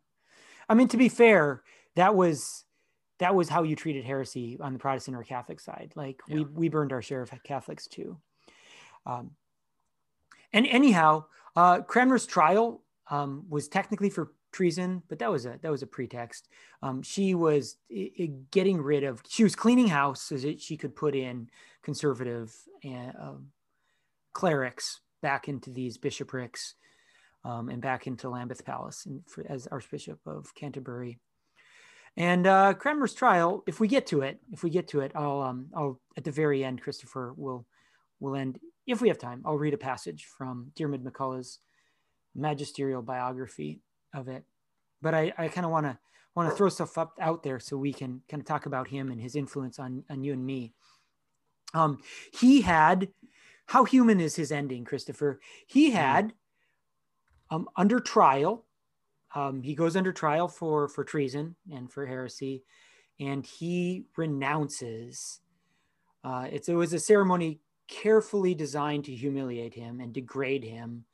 I mean, to be fair, that was that was how you treated heresy on the Protestant or Catholic side. Like yeah. we we burned our share of Catholics too. Um, and anyhow, uh, Cranmer's trial um, was technically for treason, but that was a that was a pretext. Um, she was getting rid of. She was cleaning house so that she could put in conservative and, uh, clerics back into these bishoprics um, and back into Lambeth Palace and for, as Archbishop of Canterbury. And uh, Cranmer's trial, if we get to it, if we get to it, I'll, um, I'll at the very end, Christopher will will end if we have time. I'll read a passage from Diarmaid MacCulloch's magisterial biography of it. But I, I kind of want to want to throw stuff up out there so we can kind of talk about him and his influence on on you and me. Um, he had how human is his ending, Christopher? He hmm. had um, under trial um, he goes under trial for for treason and for heresy, and he renounces. Uh, it was a ceremony carefully designed to humiliate him and degrade him,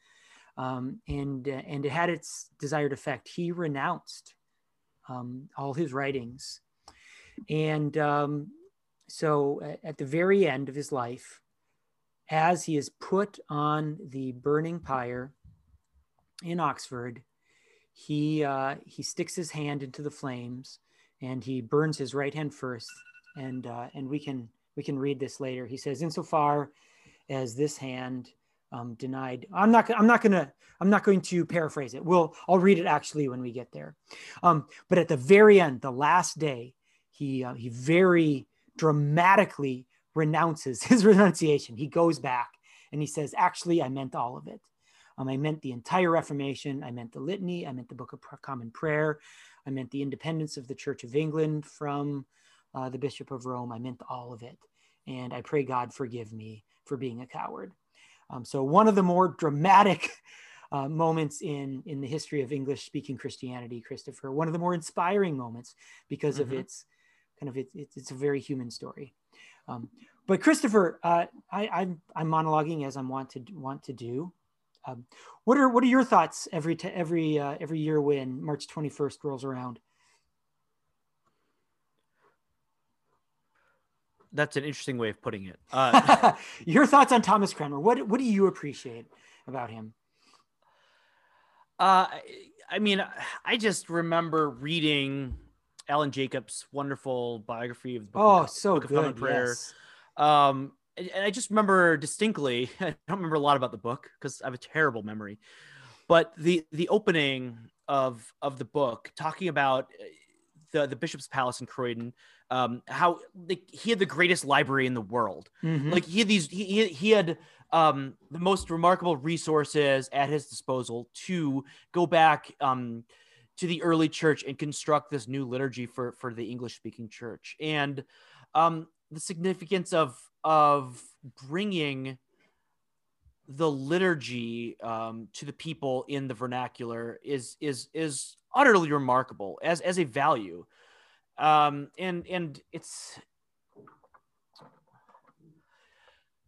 um, and uh, and it had its desired effect. He renounced um, all his writings, and um, so at the very end of his life, as he is put on the burning pyre in Oxford, he uh, he sticks his hand into the flames and he burns his right hand first. And uh, and we can we can read this later. He says, insofar as this hand um, denied, I'm not I'm not gonna I'm not going to paraphrase it. We'll I'll read it actually when we get there. Um, but at the very end, the last day, he uh, he very dramatically renounces [laughs] his renunciation. He goes back and he says, actually, I meant all of it. Um, I meant the entire Reformation. I meant the Litany. I meant the Book of Common Prayer. I meant the independence of the Church of England from uh, the Bishop of Rome. I meant all of it. And I pray God forgive me for being a coward. Um, so, one of the more dramatic uh, moments in, in the history of English speaking Christianity, Christopher, one of the more inspiring moments because mm-hmm. of its kind of it, it's a very human story. Um, but Christopher, uh, I, I'm, I'm monologuing as I'm want to want to do. Um, what are what are your thoughts every t- every uh, every year when March 21st rolls around? That's an interesting way of putting it. [laughs] Uh, [laughs] your thoughts on Thomas Cranmer? What what do you appreciate about him? Uh, I mean, I just remember reading Alan Jacobs' wonderful biography of the Book oh, of, so Book good. Of Common Prayer. Yes. Um, and I just remember distinctly. [laughs] I don't remember a lot about the book because I have a terrible memory, but the the opening of of the book talking about uh, the the bishop's palace in Croydon, um, how like, he had the greatest library in the world. Mm-hmm. Like he had these, he he had um, the most remarkable resources at his disposal to go back um, to the early church and construct this new liturgy for for the English speaking church and um, the significance of of bringing the liturgy um, to the people in the vernacular is is is utterly remarkable as as a value um, and and it's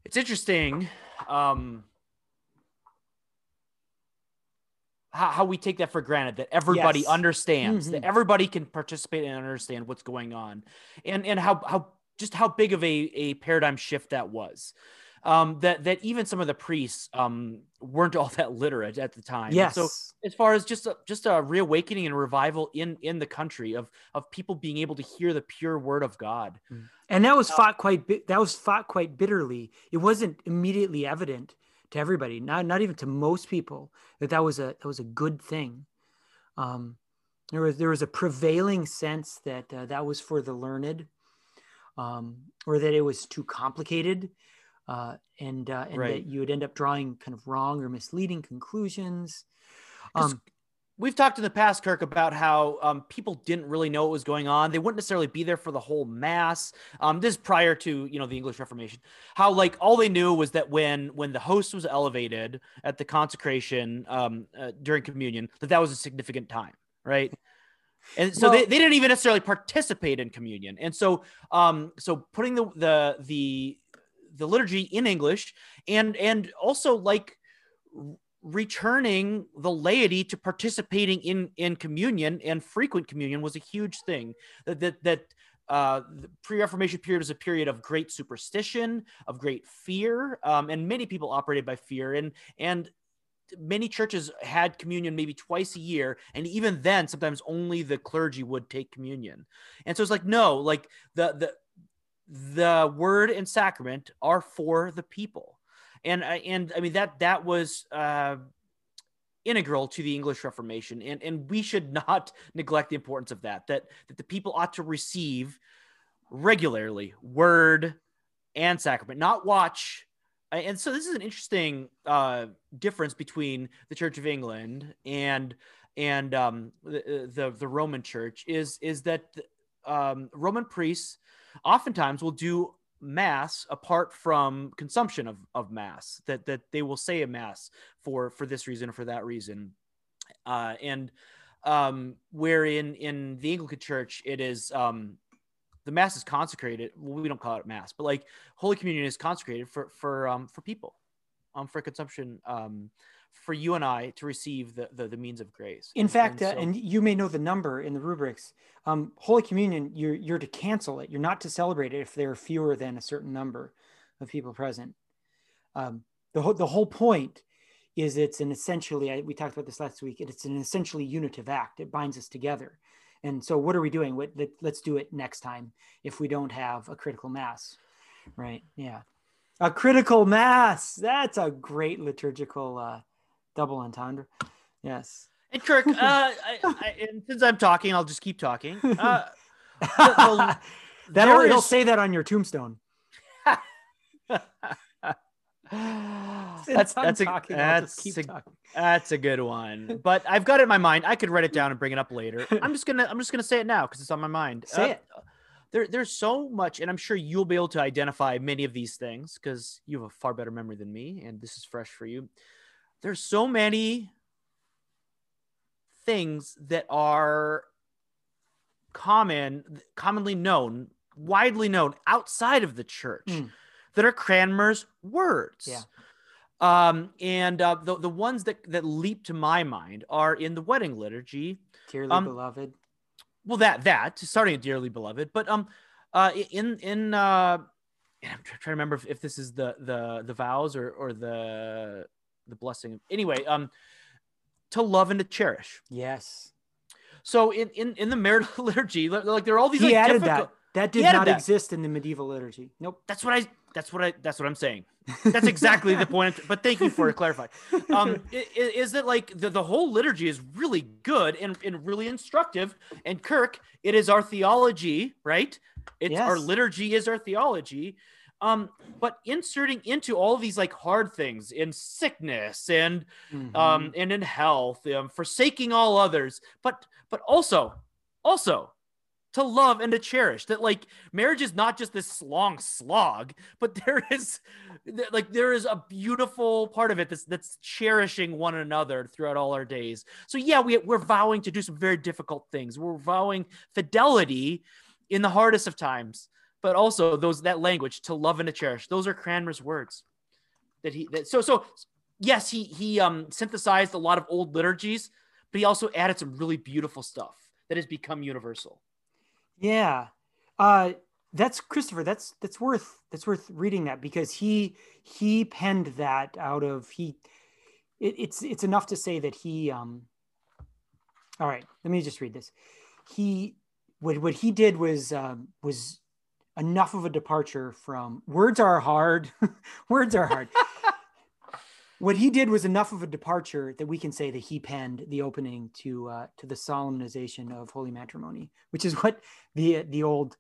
it's interesting um, how, how we take that for granted that everybody yes. understands mm-hmm. that everybody can participate and understand what's going on and and how how just how big of a, a paradigm shift that was. Um, that that even some of the priests um, weren't [laughs] all that literate at the time. Yes. so as far as just a, just a reawakening and revival in in the country of of people being able to hear the pure word of God, mm. and that was uh, fought quite that was fought quite bitterly. It wasn't immediately evident to everybody, not not even to most people, that that was a that was a good thing. Um, there was there was a prevailing sense that uh, that was for the learned um, or that it was too complicated uh, and, uh, and right. that you would end up drawing kind of wrong or misleading conclusions. Um, we've talked in the past, Kirk, about how um, people didn't really know what was going on. They wouldn't necessarily be there for the whole mass. Um, this is prior to you know the English Reformation. How like all they knew was that when when the host was elevated at the consecration um, uh, during communion, that that was a significant time, right? And so well, they, they didn't even necessarily participate in communion. And so um so putting the the the the liturgy in english and and also like returning the laity to participating in in communion and frequent communion was a huge thing. That that, that uh, the pre-reformation period was a period of great superstition of great fear um, and many people operated by fear. And and many churches had communion maybe twice a year and even then sometimes only the clergy would take communion. And so it's like no like the the the word and sacrament are for the people. And and i mean that that was uh integral to the english reformation and and we should not [laughs] neglect the importance of that that that the people ought to receive regularly word and sacrament not watch and so this is an interesting uh, difference between the Church of England and and um, the, the, the Roman Church is is that um, Roman priests oftentimes will do mass apart from consumption of, of mass that that they will say a mass for for this reason or for that reason. Uh, and um, where in in the Anglican Church it is um, the mass is consecrated. Well, we don't call it mass, but like Holy Communion is consecrated for for um, for people, um, for consumption, um, for you and I to receive the the, the means of grace. In fact, and, uh, and you may know the number in the rubrics. Um, Holy Communion, you're you're to cancel it. You're not to celebrate it if there are fewer than a certain number of people present. Um, the whole the whole point is it's an essentially I, we talked about this last week. It's an essentially unitive act. It binds us together. And so, what are we doing? What, let, let's do it next time if we don't have a critical mass, right? Yeah, a critical mass. That's a great liturgical uh, double entendre. Yes. And Kirk, [laughs] uh, I, I, and since I'm talking, I'll just keep talking. Uh, the- [laughs] That'll there he'll is- say that on your tombstone. [laughs] [laughs] That's- that's a- talking, that's a- That's a good one. But I've got it in my mind. I could write it down and bring it up later. I'm just gonna I'm just gonna say it now because it's on my mind. [laughs] Say Uh, it. There, there's so much, and I'm sure you'll be able to identify many of these things because you have a far better memory than me, and this is fresh for you. There's so many things that are common, commonly known, widely known outside of the church Mm. that are Cranmer's words. Yeah. Um, and uh, the, the ones that, that leap to my mind are in the wedding liturgy. Dearly um, beloved. Well, that that starting at dearly beloved, but um, uh, in in uh, I'm trying to remember if, if this is the the the vows or or the the blessing. Anyway, um, to love and to cherish. Yes. So in in in the marital [laughs] liturgy, like there are all these He like added difficult- that. That did not that. exist in the medieval liturgy. Nope. That's what I. That's what I. That's what I'm saying. That's exactly the point. But thank you for clarifying. Um, [laughs] is that like the, the whole liturgy is really good and, and really instructive? And Kirk, it is our theology, right? It's our liturgy is our theology. Um, but inserting into all of these like hard things in sickness and Mhm. um and in health, um, forsaking all others, but but also also to love and to cherish that like marriage is not just this long slog but [laughs] there is like there is a beautiful part of it that's that's cherishing one another throughout all our days. So yeah we, we're vowing to do some very difficult things. We're vowing fidelity in the hardest of times but also those that language to love and to cherish. Those are cranmer's words that he that so so yes he he um synthesized a lot of old liturgies but he also added some really beautiful stuff that has become universal Yeah. Uh that's Christopher. That's that's worth that's worth reading that because he he penned that out of he it, it's it's enough to say that he um all right, let me just read this. He what what he did was um was enough of a departure from words are hard. [laughs] words are hard. [laughs] what he did was enough of a departure that we can say that he penned the opening to uh, to the solemnization of holy matrimony, which is what the the old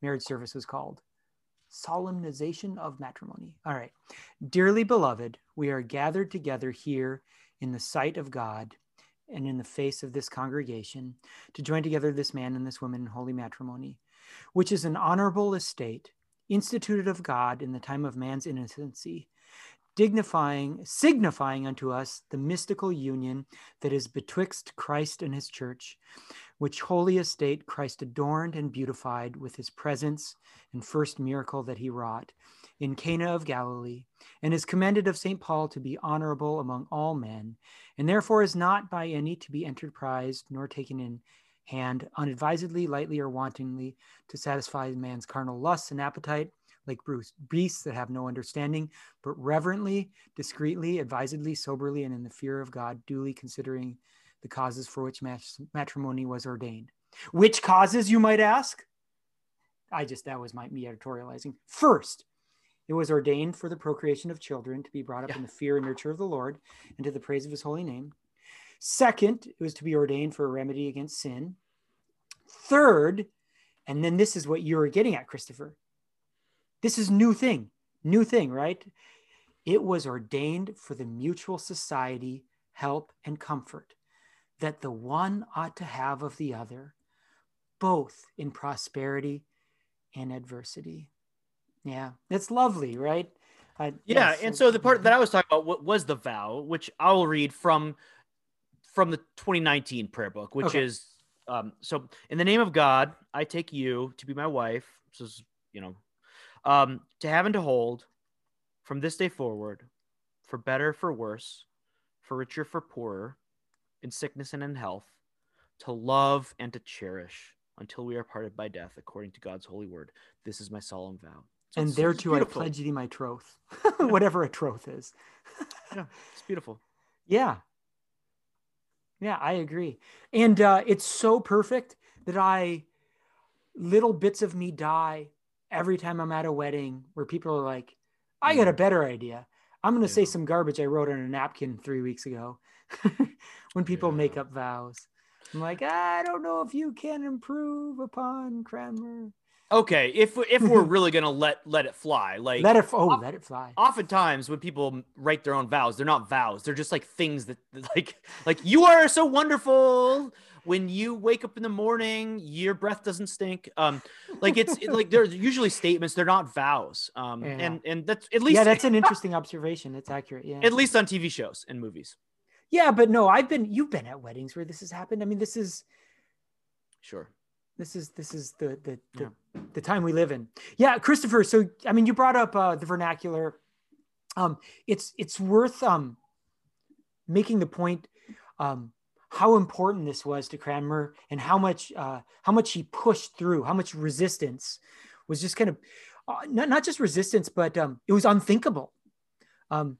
marriage service was called. Solemnization of matrimony. All right, dearly beloved, we are gathered together here in the sight of God and in the face of this congregation to join together this man and this woman in holy matrimony, which is an honorable estate instituted of God in the time of man's innocency dignifying, signifying unto us the mystical union that is betwixt Christ and his church, which holy estate Christ adorned and beautified with his presence and first miracle that he wrought in Cana of Galilee, and is commended of St. Paul to be honorable among all men, and therefore is not by any to be enterprised nor taken in hand unadvisedly, lightly, or wantonly to satisfy man's carnal lusts and appetite, like Bruce beasts that have no understanding, but reverently, discreetly, advisedly, soberly, and in the fear of God, duly considering the causes for which mat- matrimony was ordained. Which causes, you might ask? I just, that was my, me editorializing. First, it was ordained for the procreation of children to be brought up Yeah. in the fear and nurture of the Lord and to the praise of his holy name. Second, it was to be ordained for a remedy against sin. Third, and then this is what you were getting at, Christopher. This is new thing, new thing, right? It was ordained for the mutual society, help, and comfort that the one ought to have of the other, both in prosperity and adversity. Yeah, it's lovely, right? Uh, Yeah, yes, and so the part that I was talking about was the vow, which I will read from from the 2019 prayer book, which Okay. is um, so in the name of God, I take you to be my wife. This is, you know, um, to have and to hold from this day forward, for better, for worse, for richer, for poorer, in sickness and in health, to love and to cherish until we are parted by death, according to God's holy word. This is my solemn vow. So and thereto I pledge thee my troth, [laughs] whatever a troth is. [laughs] Yeah, it's beautiful. Yeah. Yeah, I agree. And uh, it's so perfect that I, little bits of me die every time I'm at a wedding where people are like, I got a mm-hmm. better idea. I'm going to say some garbage I wrote on a napkin three weeks ago [laughs] when people make up vows. I'm like, I don't know if you can improve upon Cranmer. Okay, if if we're [laughs] really gonna let let it fly, like let it, f- oh, let it fly. oftentimes when people write their own vows, they're not vows. They're just like things that [laughs] like like you are so wonderful. When you wake up in the morning, your breath doesn't stink. Um, like it's it- like [laughs] they're usually statements. They're not vows. Um, Yeah. and and that's at least Yeah, that's an [laughs] interesting observation. It's accurate. Yeah. at least on TV shows and movies. Yeah, but no, I've been you've been at weddings where this has happened. I mean, this is Sure. this is this is the the the, the time we live in. Yeah, Christopher. So I mean, you brought up uh, the vernacular. Um, it's it's worth um making the point um how important this was to Cranmer and how much uh how much he pushed through, how much resistance was just kind of uh, not not just resistance, but um it was unthinkable. Um,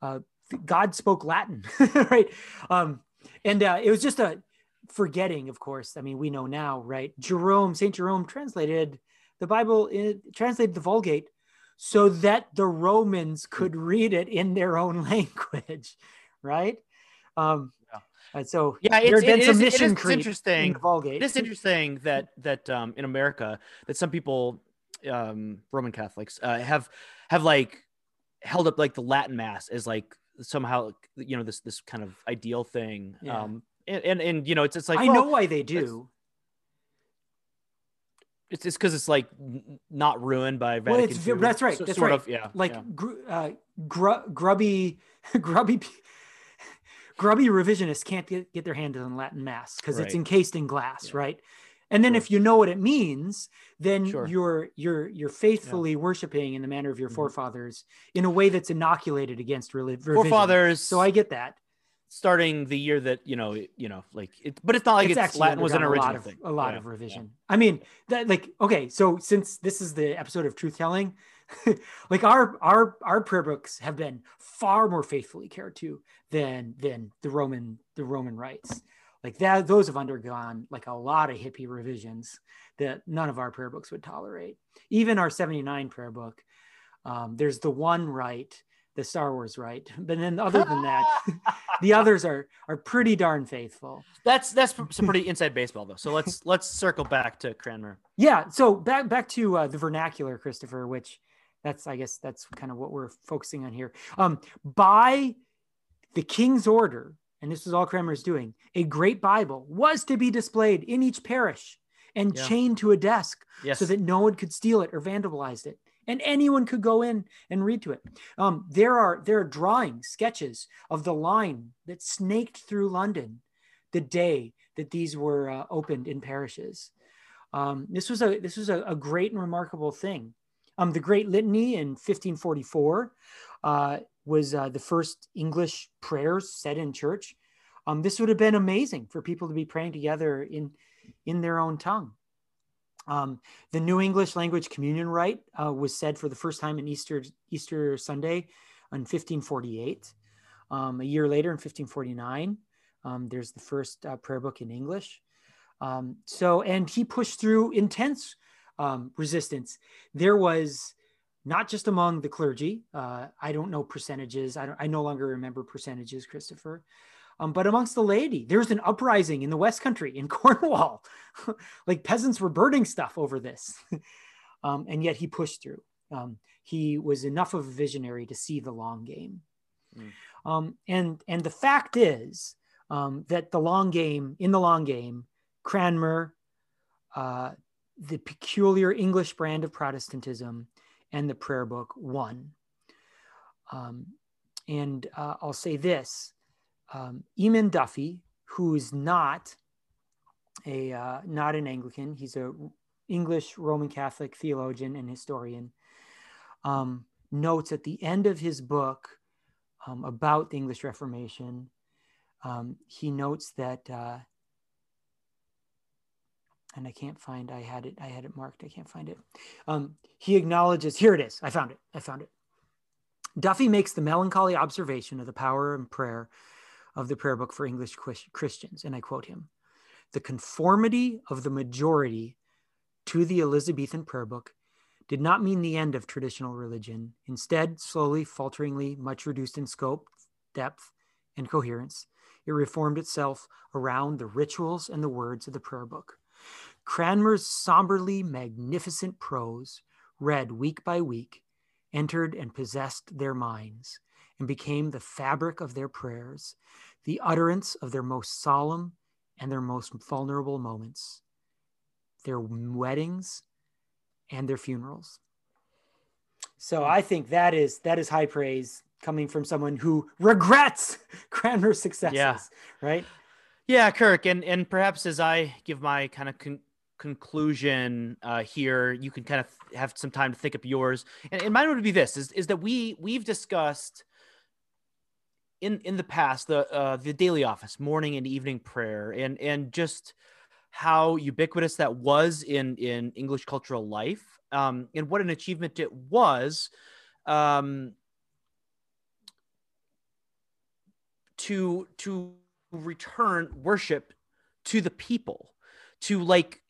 uh, God spoke Latin, [laughs] right? Um, and uh, it was just a forgetting, of course. I mean, we know now, right? Jerome, Saint Jerome translated the Bible, in, translated the Vulgate, so that the Romans could read it in their own [laughs] language, right? Um, And so Yeah, it's, been it some is- it is in interesting. the It is interesting that that um, in America that some people, um, Roman Catholics, uh, have have like held up like the Latin Mass as like somehow you know this this kind of ideal thing. Yeah. Um, and, and and you know it's it's like I well, know why they do. it's it's because it's like not ruined by Well, Vatican it's- II, that's right, so- that's sort right. of yeah like yeah. gr- uh, gr- grubby [laughs] grubby grubby revisionists can't get, get their hands on latin mass because it's encased in glass Yeah. right and then Sure. if you know what it means then Sure. you're you're you're faithfully worshiping in the manner of your Mhm. forefathers in a way that's inoculated against revision. forefathers. so i get that starting the year that you know you know like it, but it's not like it's, actually Latin was an original a lot thing. of, a lot Yeah, of yeah. revision. I mean, that like okay, so since this is the episode of truth telling, [laughs] like our our our prayer books have been far more faithfully cared to than than the Roman the Roman rites. Like that, those have undergone like a lot of hippie revisions that none of our prayer books would tolerate. Even our 79 prayer book, um, there's the one rite, the Star Wars rite, but then other than that, [laughs] the others are are pretty darn faithful. That's that's some pretty inside baseball though. So let's let's circle back to Cranmer. Yeah. So back back to uh, the vernacular, Christopher, which that's I guess that's kind of what we're focusing on here. Um, by the king's order, and this is all Cranmer's doing, a great Bible was to be displayed in each parish and Yeah. chained to a desk Yes. so that no one could steal it or vandalize it and anyone could go in and read to it um, there are there are drawings sketches of the line that snaked through london the day that these were uh, opened in parishes um, this was a this was a, a great and remarkable thing um, the great litany in 1544 uh, was uh, the first english prayers said in church um, this would have been amazing for people to be praying together in in their own tongue um, the New English Language Communion Rite uh, was said for the first time in Easter Easter Sunday in 1548. Um, a year later, in 1549, um, there's the first uh, prayer book in English. Um, so, and he pushed through intense um, resistance. There was not just among the clergy. Uh, I don't know percentages. I, don't, I no longer remember percentages, Christopher. Um, but amongst the laity, there was an uprising in the West Country in [laughs] Cornwall. [laughs] like peasants were burning stuff over this. [laughs] um, and yet he pushed through. Um, he was enough of a visionary to see the long game. Mm. Um, and, and the fact is um, that the long game, in the long game, Cranmer, uh, the peculiar English brand of Protestantism, and the prayer book won. Um, and uh, I'll say this um, Eamon Duffy, who's not a uh, not an Anglican. He's a English Roman Catholic theologian and historian. Um, notes at the end of his book um, about the English Reformation. Um, he notes that, uh, and I can't find. I had it. I had it marked. I can't find it. Um, he acknowledges. Here it is. I found it. I found it. Duffy makes the melancholy observation of the power and prayer of the prayer book for English Christians, and I quote him The conformity of the majority to the Elizabethan prayer book did not mean the end of traditional religion. Instead, slowly, falteringly, much reduced in scope, depth, and coherence, it reformed itself around the rituals and the words of the prayer book. Cranmer's somberly magnificent prose, read week by week, entered and possessed their minds and became the fabric of their prayers, the utterance of their most solemn and their most vulnerable moments, their weddings and their funerals. So hmm. I think that is that is high praise coming from someone who regrets [laughs] Cranmer's successes, yeah. right? Yeah, Kirk, and and perhaps as I give my kind of con- conclusion uh, here, you can kind of have some time to think up yours. And, and mine would be this: is is that we we've discussed in in the past the uh, the daily office, morning and evening prayer, and and just how ubiquitous that was in in English cultural life, um, and what an achievement it was um, to to return worship to the people, to like.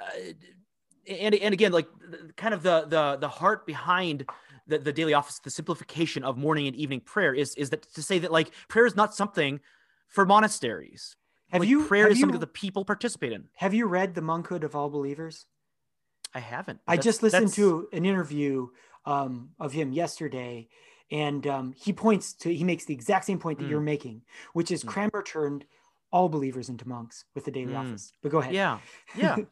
Uh, and, and again, like kind of the the the heart behind the, the daily office, the simplification of morning and evening prayer is is that to say that like prayer is not something for monasteries. Have like you prayer have is you, something that the people participate in? Have you read The Monkhood of All Believers? I haven't. I just listened to an interview um, of him yesterday, and um, he points to he makes the exact same point that mm. you're making, which is mm. Cranmer turned all believers into monks with the daily mm. office. But go ahead. Yeah, yeah. [laughs]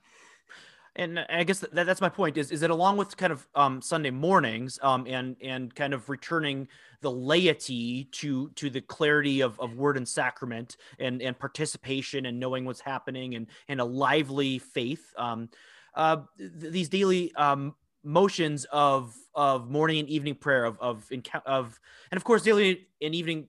and I guess that, that's my point is is that along with kind of um, Sunday mornings um, and and kind of returning the laity to to the clarity of, of word and sacrament and and participation and knowing what's happening and and a lively faith um, uh, th- these daily um, motions of of morning and evening prayer of of of and of course daily and evening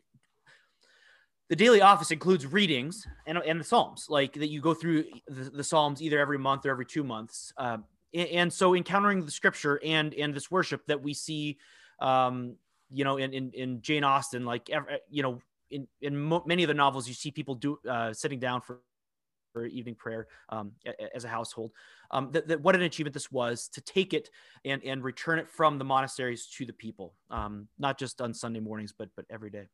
the daily office includes readings and, and the psalms like that you go through the, the psalms either every month or every two months uh, and, and, so encountering the scripture and and this worship that we see um, you know in, in, in jane austen like you know in, in mo- many of the novels you see people do uh, sitting down for for evening prayer um, as a household. Um, that, that, what an achievement this was to take it and and return it from the monasteries to the people, um, not just on Sunday mornings, but but every day.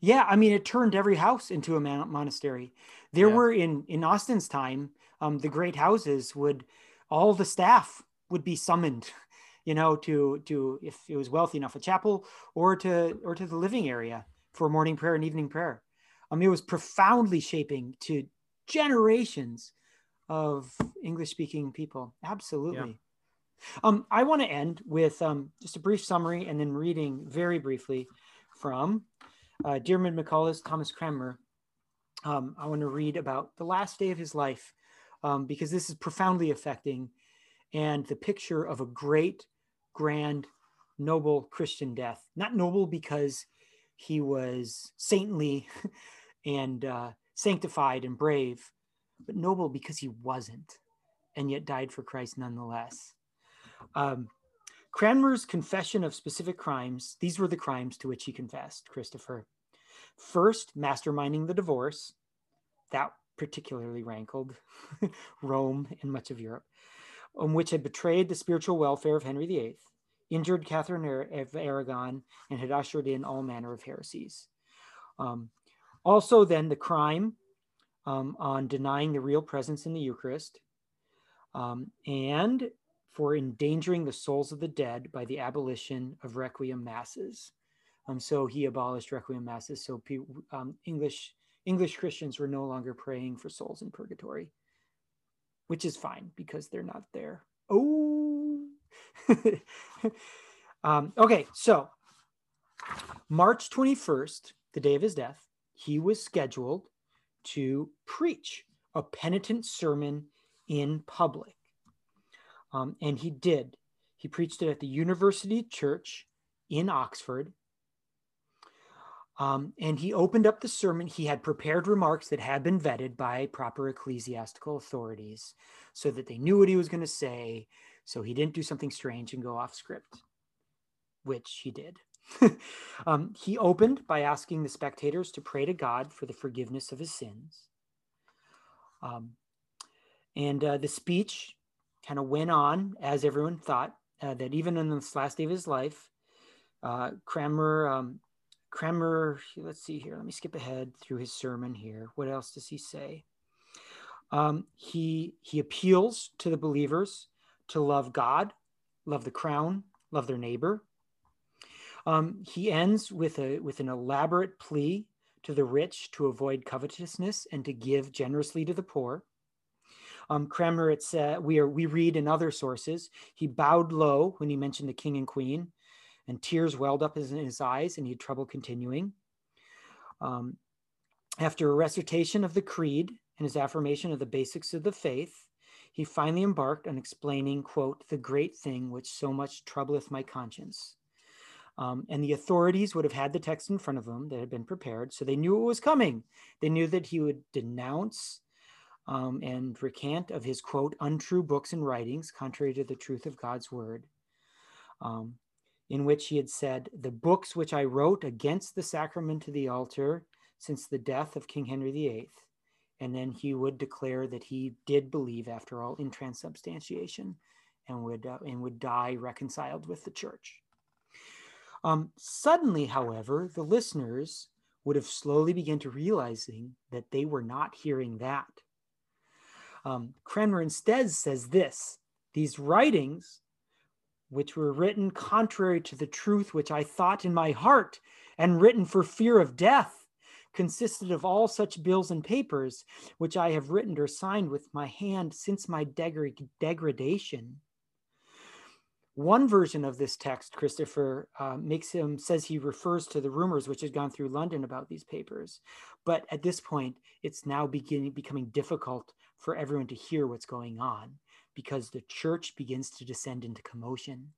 Yeah, I mean, it turned every house into a monastery. There yeah. were in in Austen's time, um, the great houses would all the staff would be summoned, [laughs] you know, to to if it was wealthy enough, a chapel or to or to the living area for morning prayer and evening prayer. I mean, it was profoundly shaping to generations of English speaking people. Absolutely. Yeah. Um, I want to end with um, just a brief summary and then reading very briefly from uh, Diarmaid MacCulloch's Thomas Cranmer. Um, I want to read about the last day of his life um, because this is profoundly affecting and the picture of a great, grand, noble Christian death. Not noble because he was saintly [laughs] and uh, sanctified and brave, but noble because he wasn't, and yet died for Christ nonetheless. Um, Cranmer's confession of specific crimes, these were the crimes to which he confessed, Christopher. First, masterminding the divorce. That particularly rankled [laughs] Rome and much of Europe, um, which had betrayed the spiritual welfare of Henry VIII, injured Catherine of Aragon, and had ushered in all manner of heresies. Um, also, then the crime um, on denying the real presence in the Eucharist um, and for endangering the souls of the dead by the abolition of requiem masses. Um, so he abolished requiem masses. So um, English English Christians were no longer praying for souls in purgatory, which is fine because they're not there. Oh, [laughs] um, okay. So March twenty first, the day of his death, he was scheduled to preach a penitent sermon in public. Um, and he did. He preached it at the University Church in Oxford. Um, and he opened up the sermon. He had prepared remarks that had been vetted by proper ecclesiastical authorities so that they knew what he was going to say. So he didn't do something strange and go off script, which he did. [laughs] um, he opened by asking the spectators to pray to God for the forgiveness of his sins. Um, and uh, the speech kind of went on as everyone thought uh, that even in this last day of his life, uh, Cranmer, um, Cranmer, let's see here, let me skip ahead through his sermon here. What else does he say? Um, he he appeals to the believers to love God, love the crown, love their neighbor. Um, he ends with a with an elaborate plea to the rich to avoid covetousness and to give generously to the poor. Um, Cranmer, it's uh, we are we read in other sources. He bowed low when he mentioned the king and queen, and tears welled up in his eyes, and he had trouble continuing. Um, after a recitation of the creed and his affirmation of the basics of the faith, he finally embarked on explaining, quote, the great thing which so much troubleth my conscience. Um, and the authorities would have had the text in front of them that had been prepared, so they knew it was coming. They knew that he would denounce um, and recant of his quote untrue books and writings contrary to the truth of God's word, um, in which he had said, "The books which I wrote against the sacrament of the altar since the death of King Henry VIII." And then he would declare that he did believe, after all, in transubstantiation, and would uh, and would die reconciled with the church. Um, suddenly, however, the listeners would have slowly begun to realizing that they were not hearing that. Um, Cranmer instead says this These writings, which were written contrary to the truth which I thought in my heart and written for fear of death, consisted of all such bills and papers which I have written or signed with my hand since my degradation. One version of this text, Christopher, uh, makes him says he refers to the rumors which had gone through London about these papers, but at this point, it's now beginning becoming difficult for everyone to hear what's going on because the church begins to descend into commotion.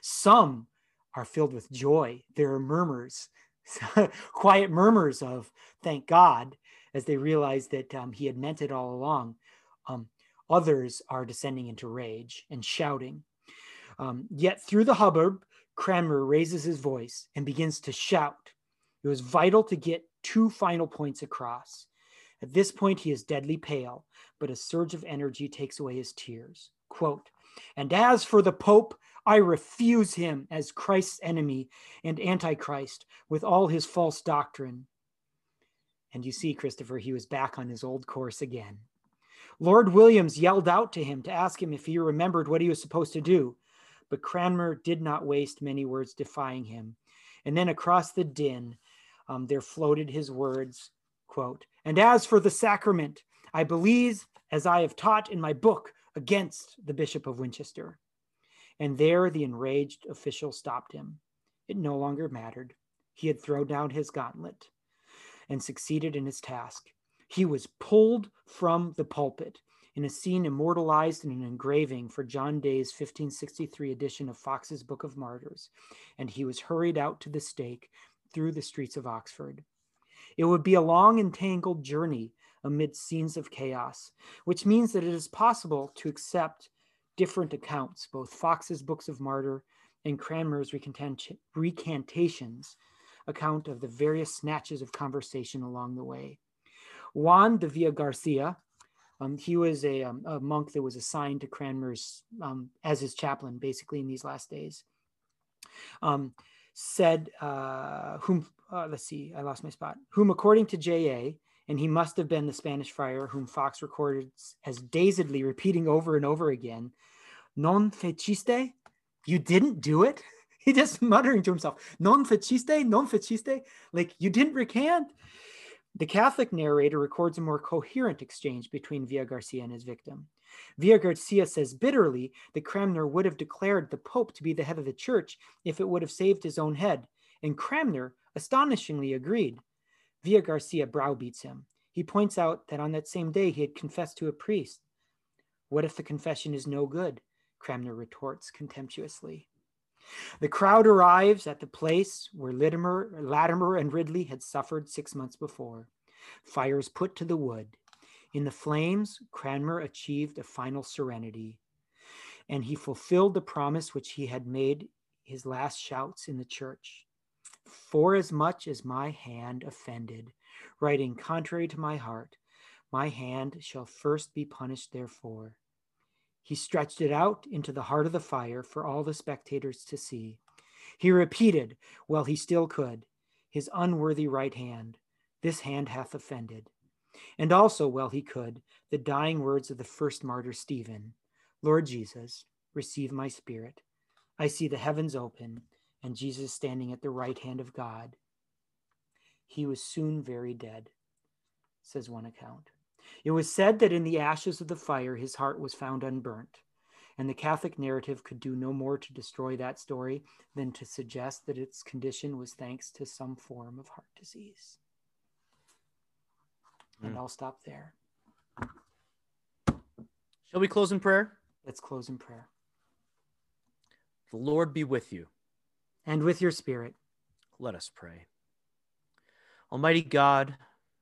Some are filled with joy. There are murmurs, [laughs] quiet murmurs of thank God as they realize that um, he had meant it all along. Um, others are descending into rage and shouting. Um, yet through the hubbub, Cranmer raises his voice and begins to shout. It was vital to get two final points across. At this point, he is deadly pale, but a surge of energy takes away his tears. Quote, and as for the Pope, I refuse him as Christ's enemy and Antichrist with all his false doctrine. And you see, Christopher, he was back on his old course again. Lord Williams yelled out to him to ask him if he remembered what he was supposed to do, but Cranmer did not waste many words defying him. And then across the din, um, there floated his words, quote, and as for the sacrament, I believe as I have taught in my book against the Bishop of Winchester. And there the enraged official stopped him. It no longer mattered. He had thrown down his gauntlet and succeeded in his task. He was pulled from the pulpit in a scene immortalized in an engraving for John Day's 1563 edition of Foxe's Book of Martyrs, and he was hurried out to the stake through the streets of Oxford. It would be a long and tangled journey amid scenes of chaos, which means that it is possible to accept different accounts, both Foxe's Books of Martyr and Cranmer's recantations account of the various snatches of conversation along the way. Juan de Villagarcia, um, he was a, um, a, monk that was assigned to Cranmer's um, as his chaplain, basically in these last days. Um, said, uh, whom uh, let's see, I lost my spot. Whom, according to J.A., and he must have been the Spanish friar whom Foxe recorded as dazedly repeating over and over again, "Non feciste? You didn't do it." [laughs] He just [laughs] muttering to himself, "Non feciste? Non feciste? Like you didn't recant." The Catholic narrator records a more coherent exchange between Villagarcia and his victim. Villagarcia says bitterly that Cranmer would have declared the Pope to be the head of the church if it would have saved his own head, and Cranmer astonishingly agreed. Villagarcia browbeats him. He points out that on that same day he had confessed to a priest. What if the confession is no good? Cranmer retorts contemptuously. The crowd arrives at the place where Latimer, Latimer and Ridley had suffered six months before. Fires put to the wood. In the flames, Cranmer achieved a final serenity, and he fulfilled the promise which he had made his last shouts in the church. For as much as my hand offended, writing contrary to my heart, my hand shall first be punished therefore. He stretched it out into the heart of the fire for all the spectators to see. He repeated, while he still could, his unworthy right hand, This hand hath offended. And also, while he could, the dying words of the first martyr Stephen Lord Jesus, receive my spirit. I see the heavens open and Jesus standing at the right hand of God. He was soon very dead, says one account. It was said that in the ashes of the fire his heart was found unburnt, and the Catholic narrative could do no more to destroy that story than to suggest that its condition was thanks to some form of heart disease. Mm. And hmm. I'll stop there. Shall we close in prayer? Let's close in prayer. The Lord be with you. And with your spirit. Let us pray. Almighty God,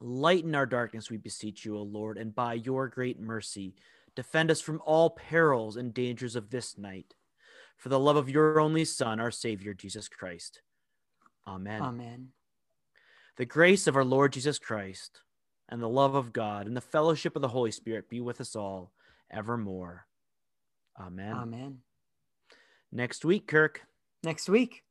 Lighten our darkness, we beseech you, O Lord, and by your great mercy, defend us from all perils and dangers of this night. For the love of your only Son, our Savior, Jesus Christ. Amen. Amen. The grace of our Lord Jesus Christ, and the love of God, and the fellowship of the Holy Spirit be with us all evermore. Amen. Amen. Next week, Kirk. Next week.